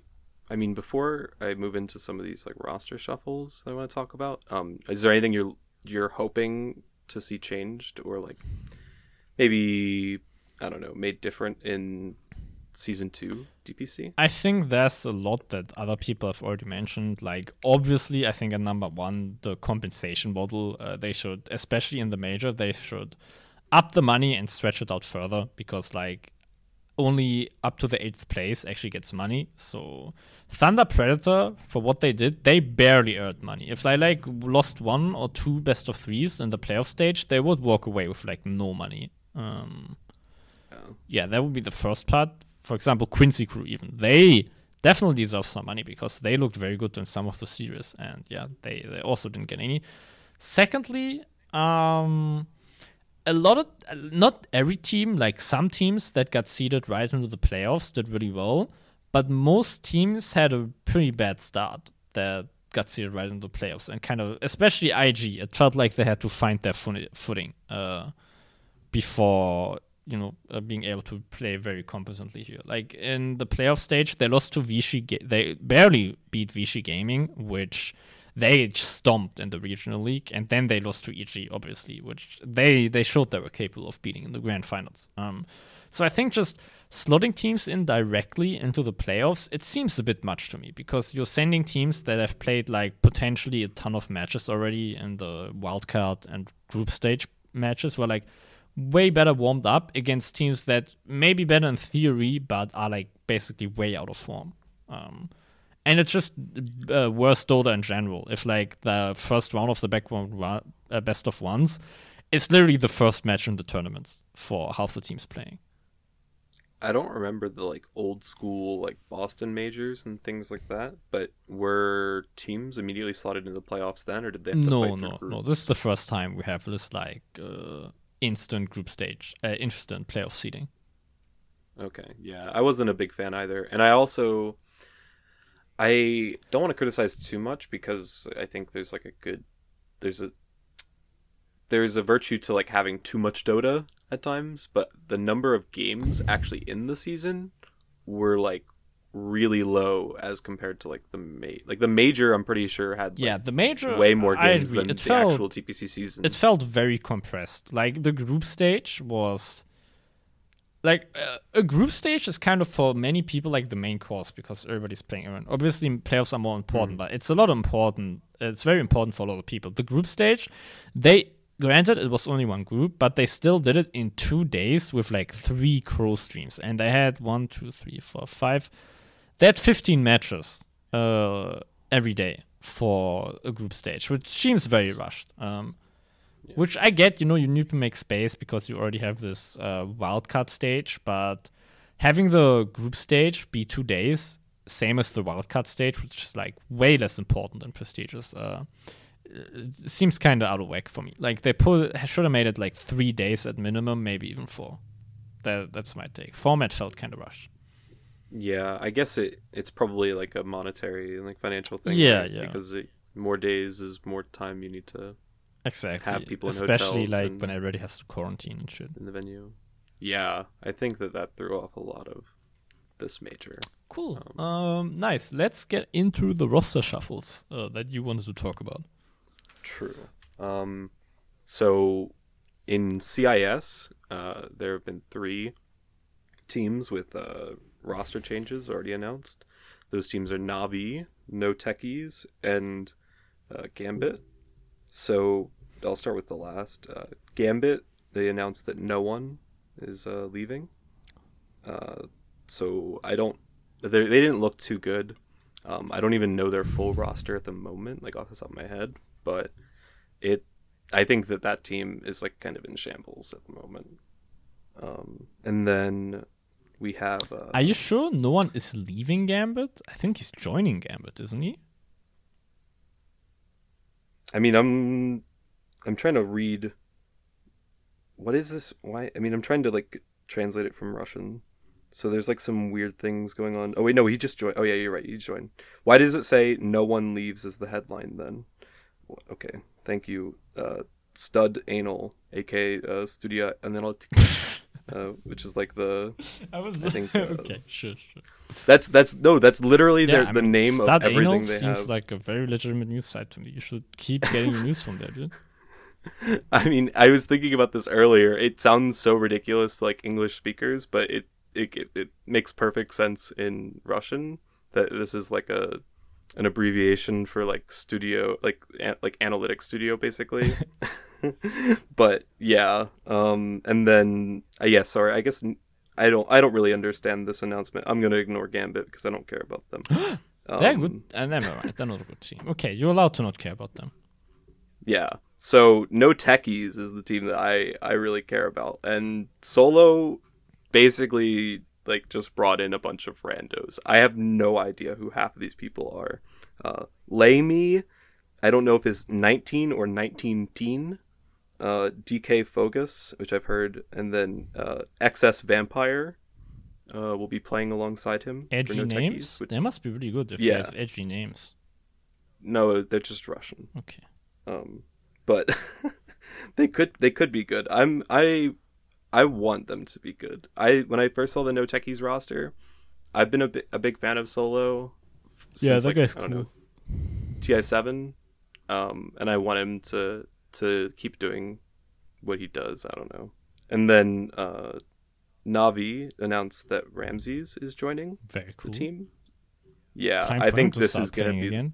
I mean before I move into some of these like roster shuffles that I want to talk about, um is there anything you're you're hoping to see changed or like maybe I don't know made different in season two DPC? I think there's a lot that other people have already mentioned. Like, obviously, I think at number one, the compensation model, uh, they should, especially in the major, they should up the money and stretch it out further because, like, only up to the eighth place actually gets money. So, Thunder Predator, for what they did, they barely earned money. If they like lost one or two best of threes in the playoff stage, they would walk away with like no money. Um, yeah, that would be the first part for example, Quincy Crew, even they definitely deserve some money because they looked very good in some of the series, and yeah, they they also didn't get any. Secondly, um, a lot of not every team, like some teams that got seeded right into the playoffs did really well, but most teams had a pretty bad start that got seeded right into the playoffs, and kind of especially IG, it felt like they had to find their footing uh, before you know uh, being able to play very competently here. Like in the playoff stage, they lost to Vici. Ga- they barely beat Vici Gaming, which they stomped in the regional league, and then they lost to EG, obviously, which they they showed they were capable of beating in the grand finals. Um, so I think just slotting teams in directly into the playoffs, it seems a bit much to me because you're sending teams that have played like potentially a ton of matches already in the wildcard and group stage matches, where like way better warmed up against teams that may be better in theory, but are like basically way out of form. Um, and it's just uh, worse Dota in general. If like the first round of the back one, uh, best of ones, it's literally the first match in the tournaments for half the teams playing. I don't remember the like old school like Boston majors and things like that, but were teams immediately slotted into the playoffs then, or did they? no, no, no. This is the first time we have this like uh, instant group stage, uh, instant playoff seeding. Okay, yeah, I wasn't a big fan either, and I also I don't want to criticize too much because I think there's like a good there's a there's a virtue to like having too much Dota at times, but the number of games actually in the season were like really low as compared to like the ma- like the major I'm pretty sure had like, yeah the major way more games than it the felt, actual DPC season. It felt very compressed. Like the group stage was like uh, a group stage is kind of for many people like the main course because everybody's playing around. Obviously playoffs are more important, mm. but it's a lot important. It's very important for a lot of people. The group stage, they granted it was only one group, but they still did it in two days with like three crow streams, and they had one, two, three, four, five they had 15 matches uh, every day for a group stage, which seems very rushed. Um, yeah. Which I get, you know, you need to make space because you already have this uh, wildcard stage, but having the group stage be two days, same as the wildcard stage, which is like way less important and prestigious, uh, seems kind of out of whack for me. Like they put should have made it like three days at minimum, maybe even four. That that's my take. Format felt kind of rushed. Yeah, I guess it it's probably like a monetary like financial thing. Yeah, right? yeah. Because it, more days is more time you need to exactly have people especially like and, when everybody has to quarantine and shit in the venue. Yeah, I think that that threw off a lot of this major. Cool. Um, um nice. Let's get into the roster shuffles uh, that you wanted to talk about. True. Um, so in CIS, uh, there have been three teams with uh, roster changes already announced. Those teams are Navi, No Techies, and uh, Gambit. So I'll start with the last. Uh, Gambit, they announced that no one is uh, leaving. Uh, so I don't. They didn't look too good. Um, I don't even know their full roster at the moment, like off the top of my head. But it, I think that that team is like kind of in shambles at the moment. Um, and then we have. Uh, Are you sure no one is leaving Gambit? I think he's joining Gambit, isn't he? I mean, I'm I'm trying to read. What is this? Why? I mean, I'm trying to like translate it from Russian. So there's like some weird things going on. Oh wait, no, he just joined. Oh yeah, you're right. He joined. Why does it say no one leaves as the headline then? Okay, thank you, uh, Stud Anal, aka uh, Studia Analytica. uh, which is like the. I was. I think. Uh, okay, sure, sure. That's that's no, that's literally yeah, their, the mean, name of everything they seems have. like a very legitimate news site to me. You should keep getting news from there, dude. I mean, I was thinking about this earlier. It sounds so ridiculous like English speakers, but it it it, it makes perfect sense in Russian that this is like a an abbreviation for like studio like an, like analytic studio basically. but yeah, um and then uh, yeah, sorry. I guess I don't I don't really understand this announcement. I'm going to ignore Gambit because I don't care about them. They're Um, good. Uh, never mind. They're not a good team. Okay, you're allowed to not care about them. Yeah. So no techies is the team that I I really care about, and Solo basically like just brought in a bunch of randos. I have no idea who half of these people are. Uh, Layme, I don't know if it's 19 or 19 teen. Uh, DK Fogus, which I've heard, and then uh, XS Vampire uh, will be playing alongside him. Edgy No Techies, names? which- They must be really good if Yeah. they have edgy names. no, they're just Russian. Okay. um, but they could they could be good. I'm I I want them to be good. I when I first saw the No Techies roster, I've been a, bi- a big fan of Solo. Yeah, since, that like, guy's I don't know, Ti seven, um, and I want him to to keep doing what he does. I don't know. And then uh, Navi announced that Ramzes is joining Very cool. the team. Yeah, Time I think this is gonna be again.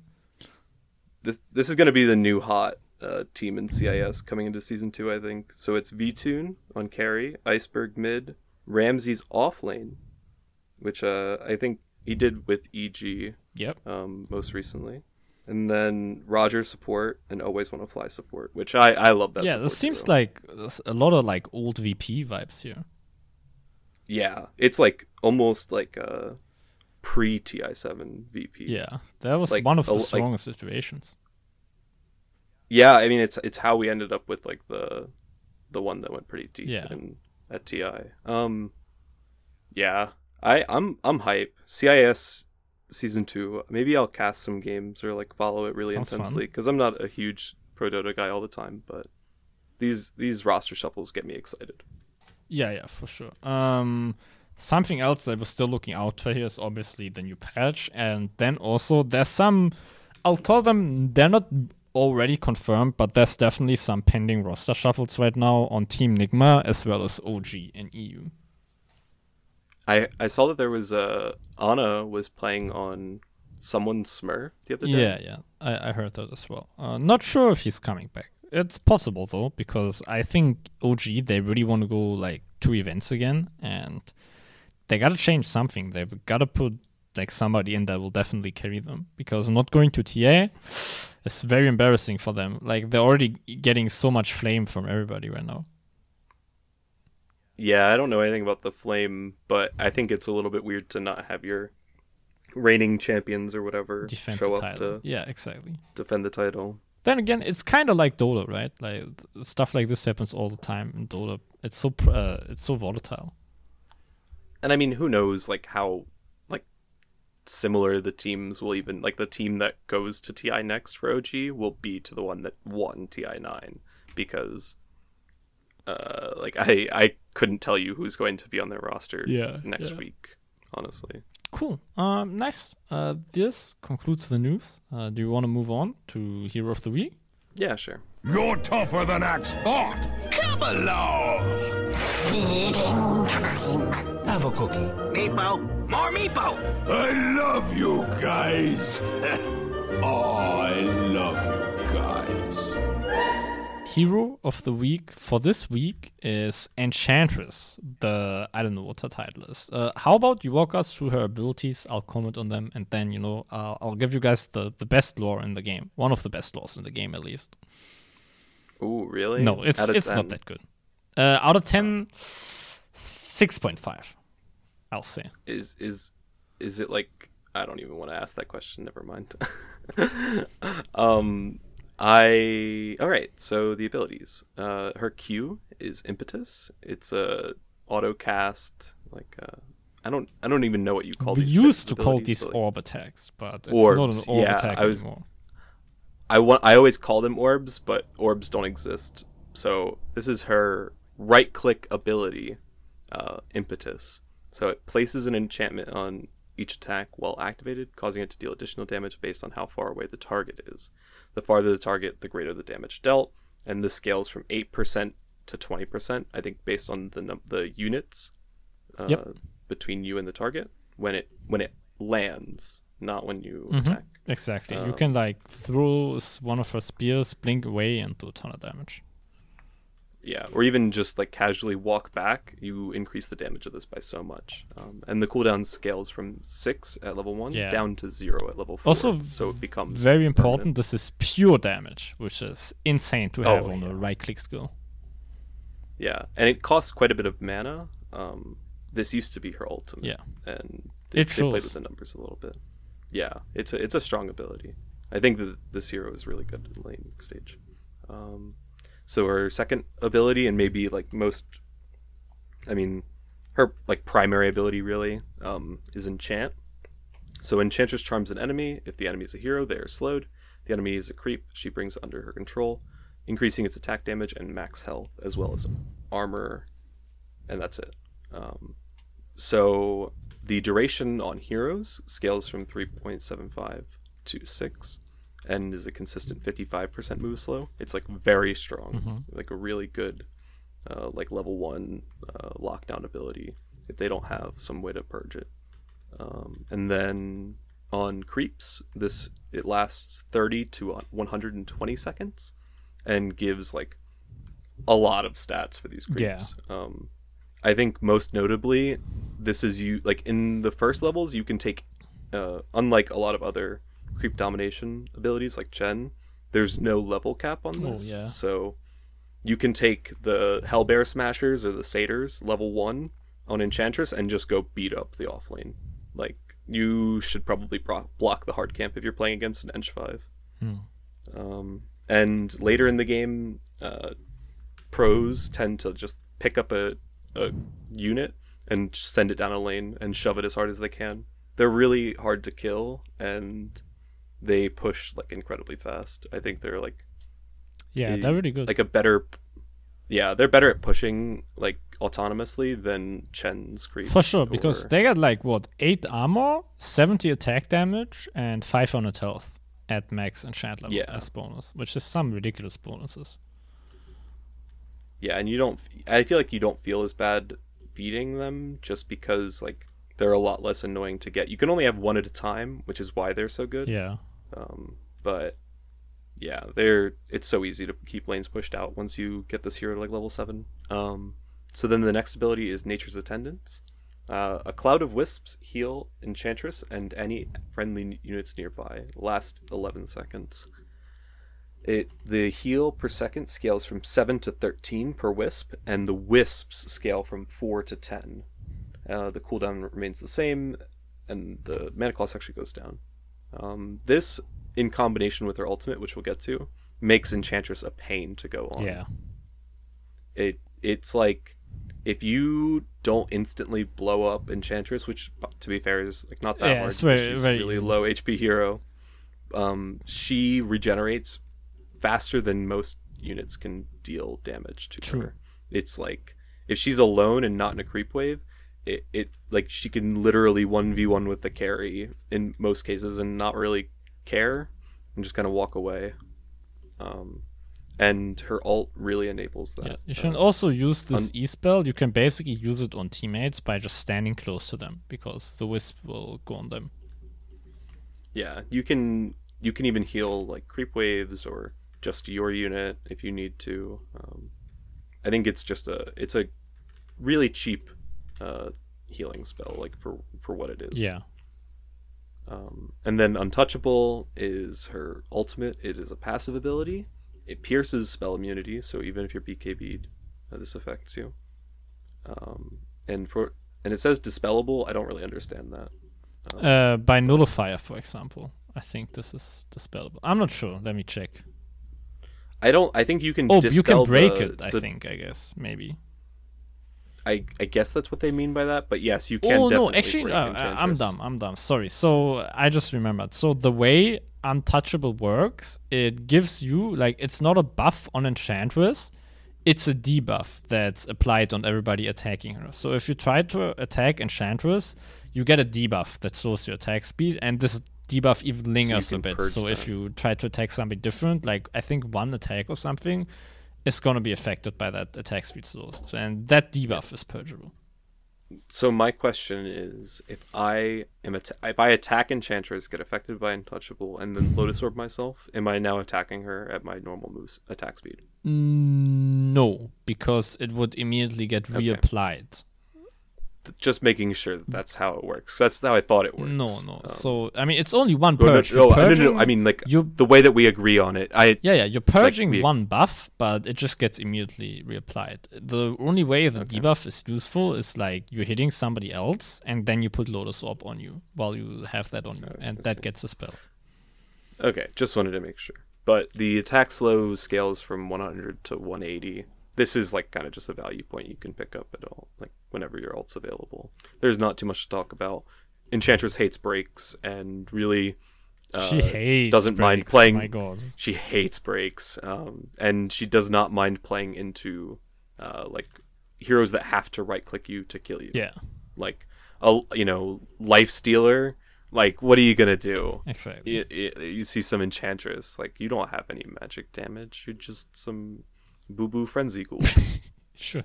this this is going to be the new hot uh, team in CIS coming into season two. I think so. It's VTune on carry, Iceberg mid, Ramzes off lane, which uh, I think he did with EG Yep. um, most recently, and then Roger support and always want to fly support, which I I love that. yeah, this seems like a lot of like old VP vibes here. yeah, it's like almost like a pre Ti seven VP. Yeah, that was Like, one of the like- strongest situations. Yeah. I mean, it's it's how we ended up with like the the one that went pretty deep Yeah. in at Ti. Um, yeah, I I'm I'm hype. CIS season two. Maybe I'll cast some games or like follow it really Sounds intensely because I'm not a huge Pro Dota guy all the time, but these these roster shuffles get me excited. Yeah, yeah, for sure. Um, something else that we're still looking out for here is obviously the new patch, and then also there's some. I'll call them. They're not already confirmed, but there's definitely some pending roster shuffles right now on Team Nigma as well as OG and EU. I I saw that there was a Ana was playing on someone's Smurf the other day. Yeah, yeah, I, I heard that as well. Uh, not sure if he's coming back. It's possible though, because I think OG they really want to go like two events again, and they gotta change something. They've gotta put like somebody in that will definitely carry them, because I'm not going to TA is very embarrassing for them. Like they're already getting so much flame from everybody right now. Yeah, I don't know anything about the Flame, but I think it's a little bit weird to not have your reigning champions or whatever Defend show up to Yeah, exactly. defend the title. Then again, it's kind of like Dota, right? Like stuff like this happens all the time in Dota. It's so uh, it's so volatile. And I mean, who knows like how similar the teams will even like the team that goes to TI next for OG will be to the one that won TI nine because uh like I I couldn't tell you who's going to be on their roster Yeah, next yeah. week, honestly. Cool. Um, nice. Uh, this concludes the news. Uh, do you want to move on to Hero of the Week? Yeah, sure. You're tougher than Axe thought. Come along. Feeding time. Have a cookie. Meepo, more Meepo. I love you guys. oh, I love you guys. Hero of the Week for this week is Enchantress. The I don't know what her title is. Uh, how about you walk us through her abilities? I'll comment on them, and then you know I'll, I'll give you guys the the best lore in the game. One of the best lores in the game, at least. Oh, really? No, it's it's 10? not that good. Uh, out of 10, 6.5, I'll say. is is is it like I don't even want to ask that question. Never mind. um, I all right. So the abilities. Uh, her Q is impetus. It's a auto cast. Like uh, I don't I don't even know what you call we these. used to call these but, like, orb attacks, but it's not an orb yeah, attack I was- anymore. I want. I always call them orbs, but orbs don't exist. So this is her right click ability, uh, impetus. So it places an enchantment on each attack while activated, causing it to deal additional damage based on how far away the target is. The farther the target, the greater the damage dealt. and this scales from eight percent to twenty percent. I think based on the num- the units uh, Yep. between you and the target when it when it lands, not when you Mhm. attack. Exactly. you Um, can like throw one of her spears, blink away, and do a ton of damage. Yeah, or even just like casually walk back, you increase the damage of this by so much. Um, and the cooldown scales from six at level one Yeah. down to zero at level four. Also, so it becomes Very permanent. important. This is pure damage, which is insane to have Oh, on yeah. a right-click skill. Yeah, and it costs quite a bit of mana. Um, this used to be her ultimate. Yeah. and they, It they played with the numbers a little bit. Yeah, it's a it's a strong ability. I think that this hero is really good in lane stage. Um, so her second ability, and maybe like most, I mean, her like primary ability really um, is enchant. So enchantress charms an enemy. If the enemy is a hero, they are slowed. The enemy is a creep. She brings under her control, increasing its attack damage and max health, as well as armor, and that's it. Um, so the duration on heroes scales from 3.75 to 6 and is a consistent 55% move slow. It's like very strong, like a really good uh, like level 1 uh, lockdown ability if they don't have some way to purge it. Um, and then on creeps, this it lasts 30 to 120 seconds and gives like a lot of stats for these Yeah. creeps. Um, I think most notably, this is you like in the first levels you can take, uh, unlike a lot of other creep domination abilities like Chen, there's no level cap on Oh, this. yeah. So you can take the Hellbear Smashers or the Satyrs level one on Enchantress and just go beat up the offlane. Like you should probably pro- block the hard camp if you're playing against an Ench five. Um, and later in the game, uh, pros tend to just pick up a, a unit and send it down a lane and shove it as hard as they can. They're really hard to kill and they push like incredibly fast. I think they're like Yeah, a- they're really good. Like a better yeah, they're better at pushing like autonomously than Chen's creeps. For sure, because they got like what eight armor, seventy attack damage, and five hundred health at max enchant level Yeah. as bonus, which is some ridiculous bonuses. Yeah, and you don't. I feel like you don't feel as bad feeding them just because like they're a lot less annoying to get. You can only have one at a time, which is why they're so good. Yeah, Um, but yeah, they're it's so easy to keep lanes pushed out once you get this hero to like level seven. Um, so then the next ability is Nature's Attendance. Uh, a cloud of wisps heal Enchantress and any friendly units nearby. Last 11 seconds. It the heal per second scales from 7 to 13 per wisp, and the wisps scale from 4 to 10. Uh, the cooldown remains the same, and the mana cost actually goes down. Um, this, in combination with her ultimate, which we'll get to, makes Enchantress a pain to go on yeah, it it's like if you don't instantly blow up Enchantress, which to be fair is like not that Yeah, hard. it's very- she's very a really low HP hero. Um, she regenerates faster than most units can deal damage to True. her. It's like if she's alone and not in a creep wave, it, it like she can literally one v one with the carry in most cases and not really care and just kind of walk away. Um, and her alt really enables that. yeah. You should also use this on- E spell. You can basically use it on teammates by just standing close to them because the wisp will go on them. Yeah, you can you can even heal like creep waves or just your unit if you need to. Um, I think it's just a it's a really cheap uh, healing spell like for for what it is. Yeah, Um, and then untouchable is her ultimate. It is a passive ability. It pierces spell immunity, so even if you're BKB'd, uh, this affects you. Um, and for and it says dispellable. I don't really understand that. uh, by nullifier, for example. I think this is dispellable. I'm not sure. Let me check. I don't. I think you can. Oh, you can break the- it. I the- think. I guess maybe. I, I guess that's what they mean by that, but yes, you can. Oh no, actually, break uh, I'm dumb. I'm dumb. Sorry. So I just remembered. So the way untouchable works, it gives you like it's not a buff on Enchantress, it's a debuff that's applied on everybody attacking her. So if you try to attack Enchantress, you get a debuff that slows your attack speed, and this debuff even lingers a bit. So if you try to attack something different, like I think one attack or something, is gonna be affected by that attack speed source, and that debuff is purgeable. So my question is, if I am atta- if I attack Enchantress, get affected by Untouchable, and then Lotus Orb myself, am I now attacking her at my normal moves attack speed? Mm, No, because it would immediately get reapplied. Just making sure that that's how it works. That's how I thought it works. No, no. Um, so I mean, it's only one no, no, no, no, no, no, I mean, like you the way that we agree on it. I Yeah, yeah, you're purging we- one buff, but it just gets immediately reapplied. The only way the debuff is useful is like you're hitting somebody else, and then you put Lotus Orb on you while you have that on you, and that gets a spell. Okay, just wanted to make sure. But the attack slow scales from 100 to 180. This is like kind of just a value point you can pick up at all, like whenever your ult's available. There's not too much to talk about. Enchantress hates breaks and really uh, she hates doesn't mind playing. My God, She hates breaks, um, and she does not mind playing into uh, like heroes that have to right click you to kill you. yeah, like a you know Lifestealer. Like what are you gonna do? exactly. you, you, you see some enchantress like you don't have any magic damage you're just some boo boo frenzy ghoul Sure.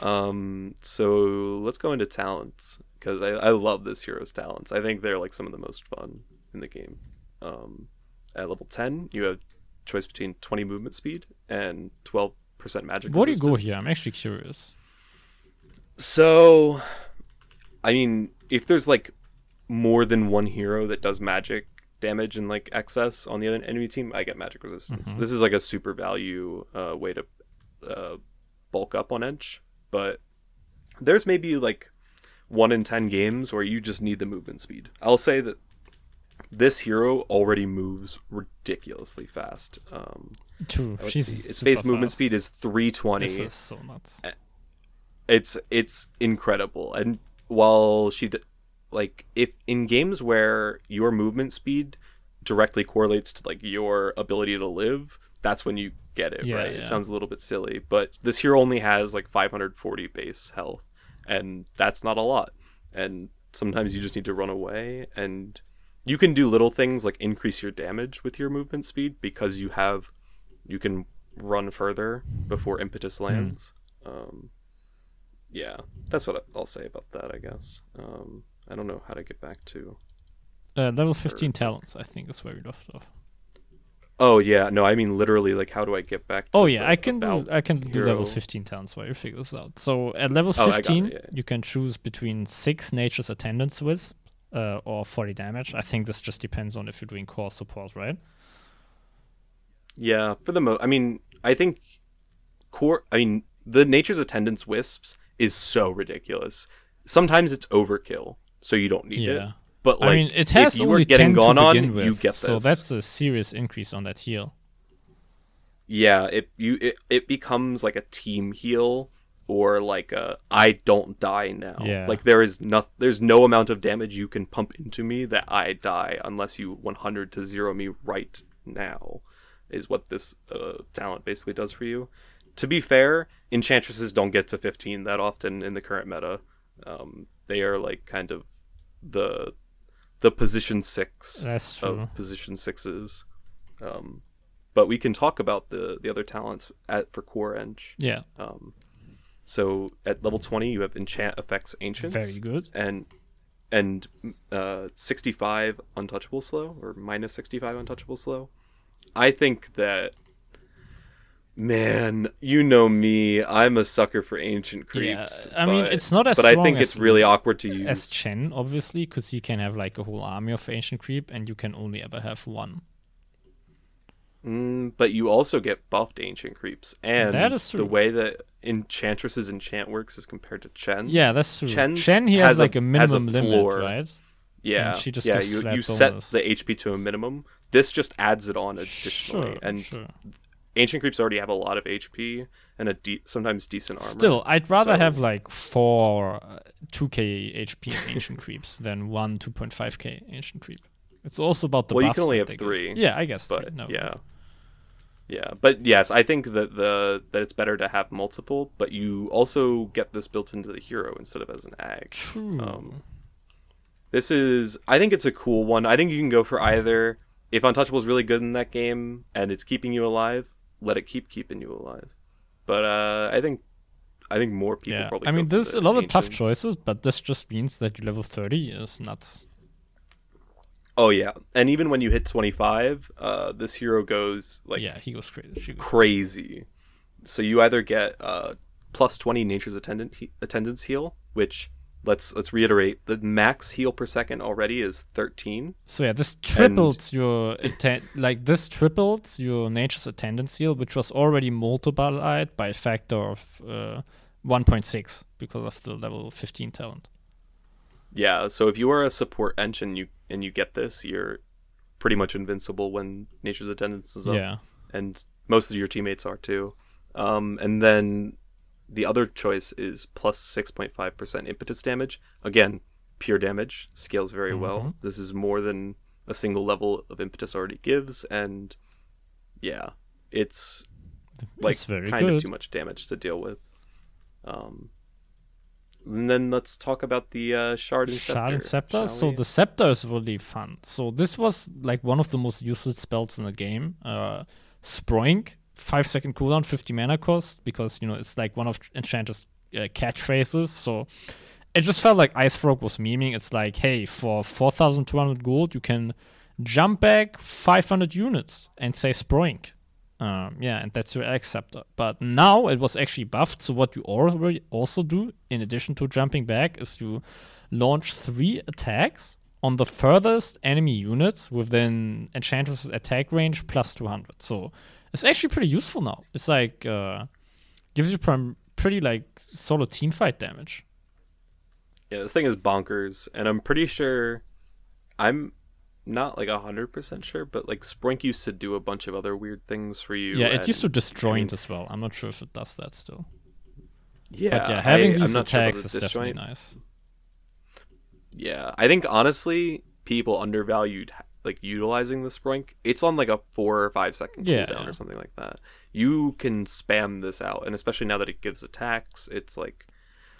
um so let's go into talents because I, I love this hero's talents i think they're like some of the most fun in the game um at level 10 you have choice between 20 movement speed and 12% magic What do you go here? I'm actually curious. So, I mean, if there's like more than one hero that does magic damage and like excess on the other enemy team, I get magic resistance. This is like a super value uh, way to uh, bulk up on edge, but there's maybe like one in ten games where you just need the movement speed. I'll say that this hero already moves ridiculously fast. Um, True. She's its base movement speed is 320 This is so nuts. it's it's incredible and while she like if in games where your movement speed directly correlates to like your ability to live that's when you get it Yeah, right yeah. it sounds a little bit silly but this hero only has like 540 base health and that's not a lot and sometimes you just need to run away and you can do little things like increase your damage with your movement speed because you have you can run further before impetus Hmm. lands um yeah that's what i'll say about that i guess um i don't know how to get back to Uh, level 15 talents, I think, is where we left off. oh yeah no i mean literally like how do i get back to Oh yeah, I can do I can do level 15 talents while you figure this out. So at level Oh, I got it, 15, yeah, yeah. you can choose between six Nature's Attendance Wisp uh, or 40 damage. I think this just depends on if you're doing core support, right? Yeah, for the mo I mean, I think core I mean, the nature's attendance wisps is so ridiculous. Sometimes it's overkill, so you don't need it. Yeah. But like I mean, it has if you only are getting 10 gone to on, begin with, you get this. so that's a serious increase on that heal. yeah, it you it, it becomes like a team heal or like a I don't die now. Yeah. Like there is no there's no amount of damage you can pump into me that I die unless you 100 to zero me right now. Is what this uh, talent basically does for you. To be fair, enchantresses don't get to 15 that often in the current meta. Um, they are like kind of the the position six That's true. of position sixes. Um, but we can talk about the the other talents at for core eng. Yeah, Um, so at level twenty, you have enchant effects ancients. Very good. And and uh, sixty five untouchable slow or minus sixty five untouchable slow. I think that. Man, you know me. I'm a sucker for ancient Yeah, creeps. I mean, but- it's not as But I think it's really awkward to use. as Chen, obviously, because you can have like a whole army of Ancient Creep, and you can only ever have one. Mm, but you also get buffed ancient creeps, and That is the way that Enchantress's enchant works is compared to Chen's. Yeah, that's true. Chen's Chen he has, has a- like a a minimum limit, right? yeah, and she just yeah. gets You you set the HP to a minimum. This just adds it on additionally, Sure, and sure. Ancient creeps already have a lot of HP and a de- sometimes decent armor. Still, I'd rather So- have like four uh, 2k HP Ancient Creeps than one 2.5k Ancient Creep. It's also about the Well, you can only have give. three, Yeah, I guess. but three. No, yeah. Yeah, but yes, I think that the that it's better to have multiple, but you also get this built into the hero instead of as an ag. True. Um, This is, I think it's a cool one. I think you can go for either. If Untouchable is really good in that game and it's keeping you alive, let it keep keeping you alive. But uh, I think, I think more people yeah, probably. I mean, there's the a lot of tough choices, but this just means that your level 30 is nuts. Oh yeah, and even when you hit 25, uh, this hero goes like yeah, he goes crazy. Crazy. So you either get uh, plus 20 nature's attendant he- attendance heal, which let's let's reiterate, the max heal per second already is 13. So yeah, this triples your atten- like this triples your nature's attendance heal, which was already multiplied by a factor of uh, 1.6 because of the level 15 talent. Yeah, so if you are a support engine you and you get this, you're pretty much invincible when nature's attendance is up. Yeah. And most of your teammates are too. Um, and then the other choice is plus 6.5% impetus damage. Again, pure damage scales very well. This is more than a single level of impetus already gives and yeah, it's like It's kind good. of too much damage to deal with. Um and then let's talk about the uh, shard and scepter. Shard and Scepter. So we? the Scepter is really fun. So this was like one of the most used spells in the game. Uh, Sproink, five second cooldown, 50 mana cost, because you know it's like one of Enchanter's uh, catchphrases. So it just felt like IceFrog was memeing. It's like, hey, for 4,200 gold, you can jump back 500 units and say Sproink. Um, yeah, and that's your acceptor. But now it was actually buffed. So what you already also do, in addition to jumping back, is you launch three attacks on the furthest enemy units within Enchantress's attack range plus 200. So it's actually pretty useful now. It's like uh, gives you prim- pretty like solid team fight damage. Yeah, this thing is bonkers, and I'm pretty sure I'm not like hundred percent sure, but like Sproink used to do a bunch of other weird things for you. yeah, it used to and- disjoint mean- as well. I'm not sure if it does that still. Yeah, but yeah, having I, these I'm not sure attacks is definitely nice. Yeah, I think honestly, people undervalued like utilizing the Sproink. It's on like a four or five second Yeah, cooldown yeah. or something like that. You can spam this out, and especially now that it gives attacks, it's like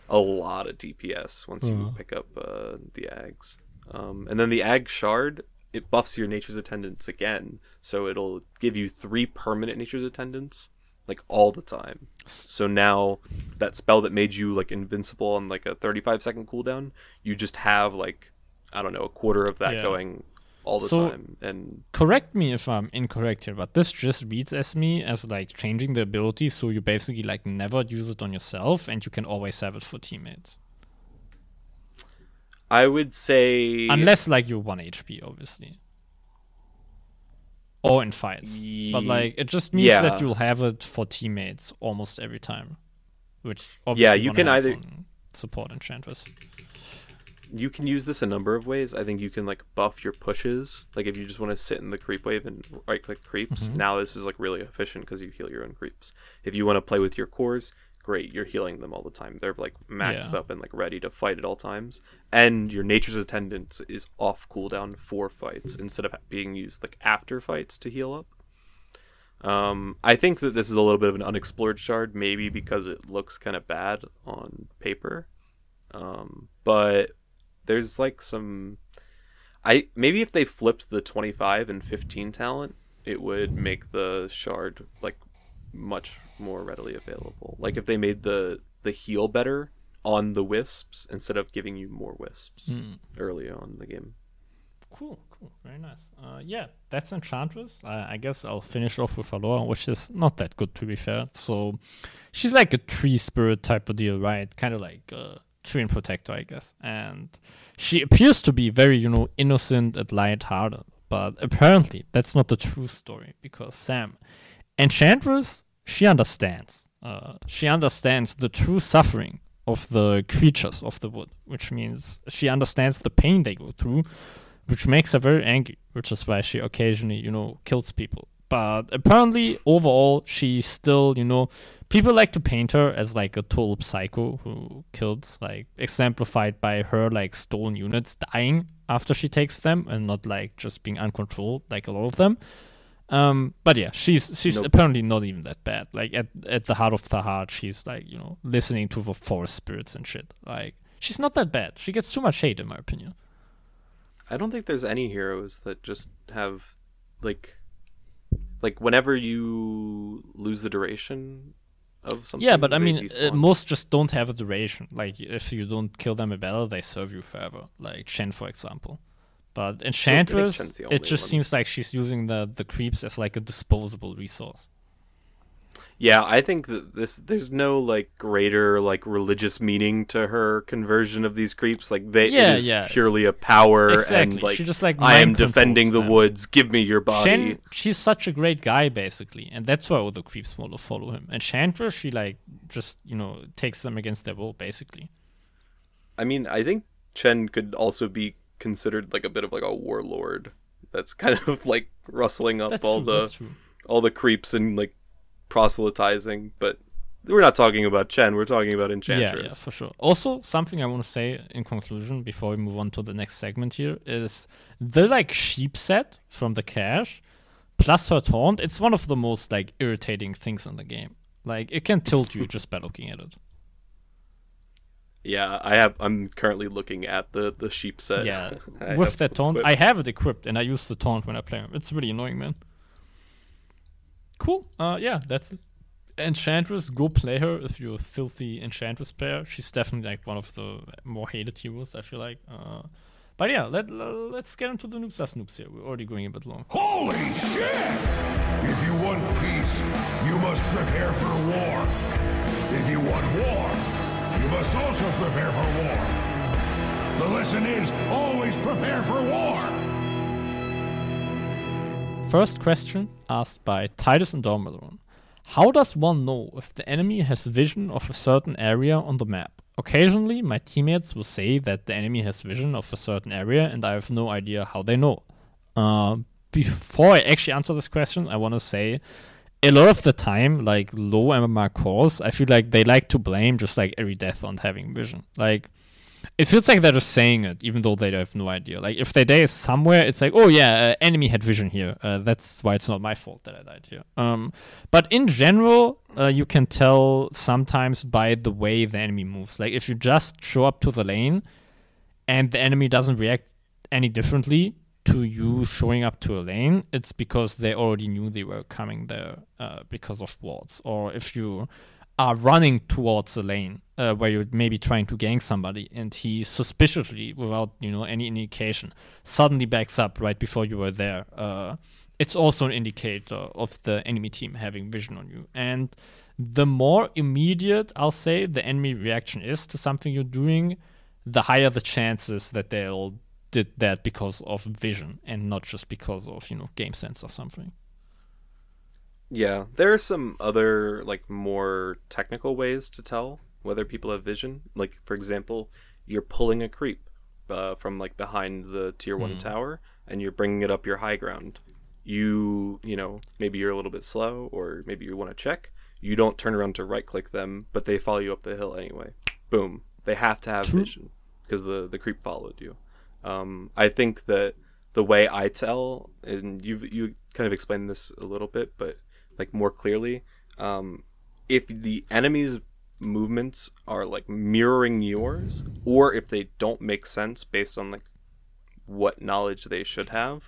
a lot of DPS once you pick up uh, the Aghs. Um, and then the Ag Shard, it buffs your Nature's Attendance again, so it'll give you three permanent Nature's Attendance like all the time. So now that spell that made you like invincible on like a 35 second cooldown, you just have like I don't know a quarter of that Yeah. going all the So- time. And correct me if I'm incorrect here, but this just reads as me as like changing the ability so you basically like never use it on yourself and you can always have it for teammates. I would say Unless like you're one HP, obviously. Or in fights. But like it just means yeah. that you'll have it for teammates almost every time. Which Yeah, you can either- support enchantress. You can use this a number of ways. I think you can like buff your pushes. Like if you just want to sit in the creep wave and right click creeps, Mm-hmm. now this is like really efficient because you heal your own creeps. If you want to play with your cores, great, you're healing them all the time. They're like maxed Yeah. up and like ready to fight at all times. And your nature's attendance is off cooldown for fights instead of being used like after fights to heal up. Um, I think that this is a little bit of an unexplored shard, maybe because it looks kind of bad on paper. Um, but there's like some, I maybe if they flipped the 25 and 15 talent, it would make the shard like much more readily available. Like if they made the the heal better on the wisps instead of giving you more wisps early on in the game. Cool, cool, very nice. Uh, yeah, that's Enchantress. Uh, I guess I'll finish off with Alora, which is not that good to be fair. So, she's like a tree spirit type of deal, right? Kind of like a tree protector, I guess. And she appears to be very, you know, innocent and light-hearted. But apparently, that's not the true story because Sam, Enchantress, she understands. Uh, she understands the true suffering of the creatures of the wood, which means she understands the pain they go through, which makes her very angry, which is why she occasionally, you know, kills people. But apparently, overall, she's still, you know, people like to paint her as like a total psycho who kills, like exemplified by her like stolen units dying after she takes them, and not like just being uncontrolled like a lot of them. Um, but yeah, she's she's Nope. apparently not even that bad. Like at at the heart of the heart, she's like you know listening to the forest spirits and shit. Like she's not that bad. She gets too much hate in my opinion. I don't think there's any heroes that just have like like whenever you lose the duration of something. Yeah, but I mean, uh, most just don't have a duration. Like if you don't kill them in battle, they serve you forever. Like Chen, for example. But Enchantress, it just one. seems like she's using the the creeps as like a disposable resource. Yeah, I think that this there's no like greater like religious meaning to her conversion of these creeps. Like they Yeah, it is yeah. purely a power Exactly. and like She just, like, I am defending the woods. Give me your body. She's such a great guy, basically, and that's why all the creeps want to follow him. Enchantress, she like just you know takes them against their will, basically. I mean, I think Chen could also be considered like a bit of like a warlord. That's kind of like rustling up That's all true. the all the creeps and like proselytizing, but we're not talking about Chen. We're talking about Enchantress. yeah, for sure. Also, something I want to say in conclusion before we move on to the next segment here is the like sheep set from the cache plus her taunt. It's one of the most like irritating things in the game. Like it can tilt you just by looking at it. Yeah, I have. I'm currently looking at the the sheep set. Yeah, with that taunt, equipped. I have it equipped and I use the taunt when I play him. It's really annoying, man. Cool. Uh, yeah, that's it. Enchantress, go play her if you're a filthy Enchantress player. She's definitely like one of the more hated heroes. I feel like. Uh, but yeah, let let's get into the noobs as noobs here. We're already going a bit long. Holy shit! If you want peace, you must prepare for war. If you want war, you must also prepare for war. The lesson is always prepare for war. First question asked by Titus and Dormelon. How does one know if the enemy has vision of a certain area on the map? Occasionally, my teammates will say that the enemy has vision of a certain area, and I have no idea how they know. Uh, before I actually answer this question, I want to say a lot of the time, like low MMR cores, I feel like they like to blame just like every death on having vision. Like, it feels like they're just saying it, even though they have no idea. Like if their day is somewhere, it's like, oh yeah, uh, enemy had vision here. Uh, that's why it's not my fault that I died here. Um, but in general, uh, you can tell sometimes by the way the enemy moves. Like if you just show up to the lane, and the enemy doesn't react any differently to you showing up to a lane, it's because they already knew they were coming there uh, because of wards. Or if you are running towards a lane uh, where you're maybe trying to gang somebody, and he suspiciously, without you know any indication, suddenly backs up right before you were there. Uh, it's also an indicator of the enemy team having vision on you. And the more immediate, I'll say, the enemy reaction is to something you're doing, the higher the chances that they'll did that because of vision and not just because of you know game sense or something. Yeah, there are some other like more technical ways to tell whether people have vision. Like for example, you're pulling a creep uh, from like behind the tier one tower, and you're bringing it up your high ground. You you know maybe you're a little bit slow, or maybe you want to check. You don't turn around to right click them, but they follow you up the hill anyway. Boom! They have to have True. vision because the the creep followed you. Um, I think that the way I tell, and you you kind of explained this a little bit, but like more clearly, um, if the enemy's movements are like mirroring yours, or if they don't make sense based on like what knowledge they should have,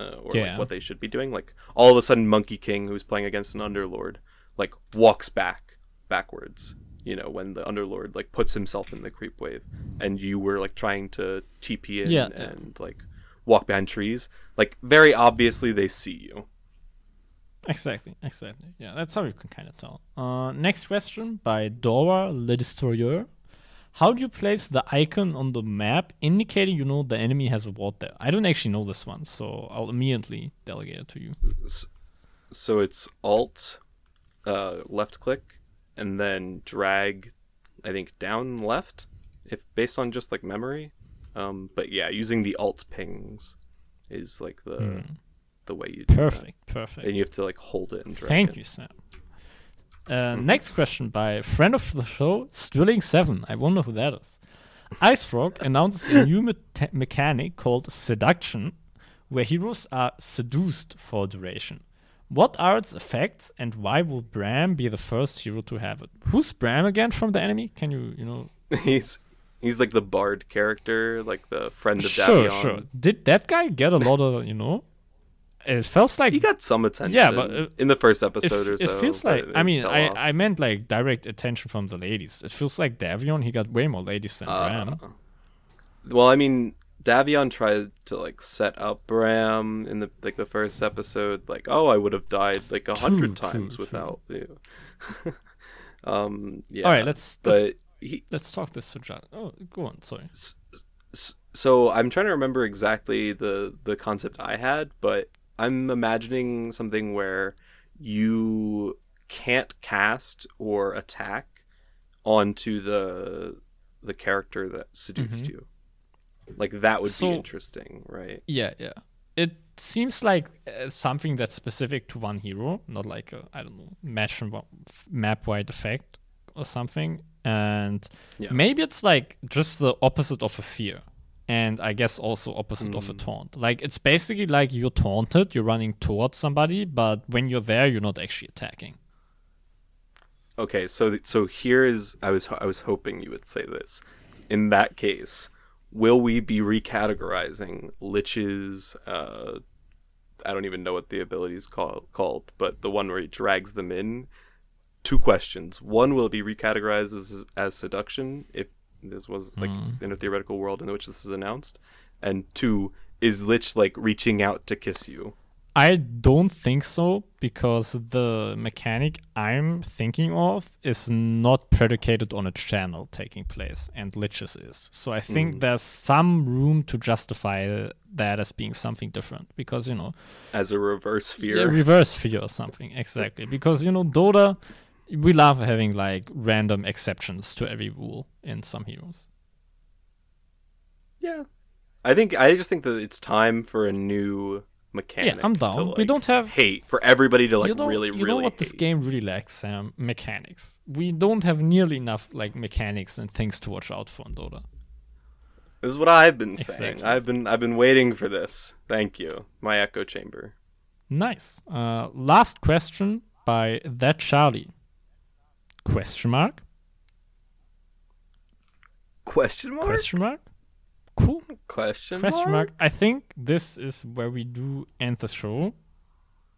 uh, or Yeah. like what they should be doing, like all of a sudden Monkey King, who's playing against an Underlord, like walks back backwards. You know, when the Underlord like puts himself in the creep wave, and you were like trying to TP in Yeah, and like walk behind trees, like very obviously they see you. Exactly, exactly. Yeah, that's how you can kind of tell. Uh, next question by Dora Le Destroyer. How do you place the icon on the map indicating you know the enemy has a ward there? I don't actually know this one, so I'll immediately delegate it to you. So it's Alt, uh, left click, and then drag, I think down left, if based on just like memory. Um, but yeah, using the Alt pings is like the the way you. Perfect, perfect. And you have to like hold it and drag Thank it. you, Sam. Uh, next question by friend of the show, Stilling7. I wonder who that is. IceFrog announces a new me- mechanic called Seduction, where heroes are seduced for duration. What are its effects, and why will Bram be the first hero to have it? Who's Bram again from the enemy? Can you, you know? he's He's like the bard character, like the friend of Sure, Davion. sure. Did that guy get a lot of you know? It feels like He got some attention. Yeah, but, uh, in the first it, episode or it feels like I mean I, off. I meant like direct attention from the ladies. It feels like Davion he got way more ladies than Bram. Uh, Well, I mean, Davion tried to like set up Bram in the like the first episode, like, oh, I would have died like a hundred times true, without you. um, yeah. All right, let's- let's- But he, Let's talk this to John. Oh, go on. Sorry. s- so I'm trying to remember exactly the the concept I had, but I'm imagining something where you can't cast or attack onto the the character that seduced you. Like that would Mm-hmm. So- be interesting, right? Yeah, yeah. It seems like uh, something that's specific to one hero, not like a I don't know match and map wide effect or something. And Yeah. maybe it's like just the opposite of a fear, and I guess also opposite of a Mm. taunt. Like it's basically like you're taunted, you're running towards somebody, but when you're there, you're not actually attacking. Okay, so so here is I was I was hoping you would say this. In that case, will we be recategorizing Lich's uh I don't even know what the ability is called called, but the one where he drags them in. Two questions. One, will it be recategorized as, as seduction if this was like hmm. in a theoretical world in which this is announced? And two, is Lich like reaching out to kiss you? I don't think so because the mechanic I'm thinking of is not predicated on a channel taking place, and Lich's is. So I think hmm. there's some room to justify that as being something different because you know, As a reverse yeah, fear? reverse fear or something exactly. Because you know, Dota, we love having like random exceptions to every rule in some heroes. Yeah. I think I just think that it's time for a new mechanic. Yeah, I'm to, down. We don't have- hate for everybody to like you know, really, you really know what this game really lacks, Sam? Mechanics. We don't have nearly enough like mechanics and things to watch out for in Dota. This is what I've been saying. I've been I've been waiting for this. Thank you, my echo chamber. Nice. Uh, last question by that Charlie. Question mark? Question mark. Question mark? Cool. Question, Question mark. I think this is where we do end the show.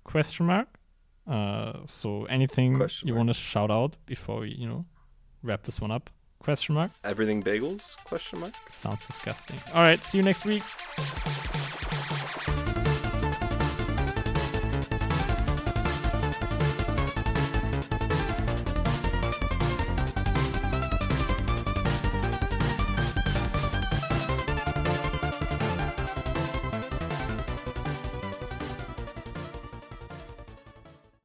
Question mark. Uh, so anything Question you want to shout out before we, you know, wrap this one up? Question mark. Everything bagels? Question mark. Sounds disgusting. All right. See you next week.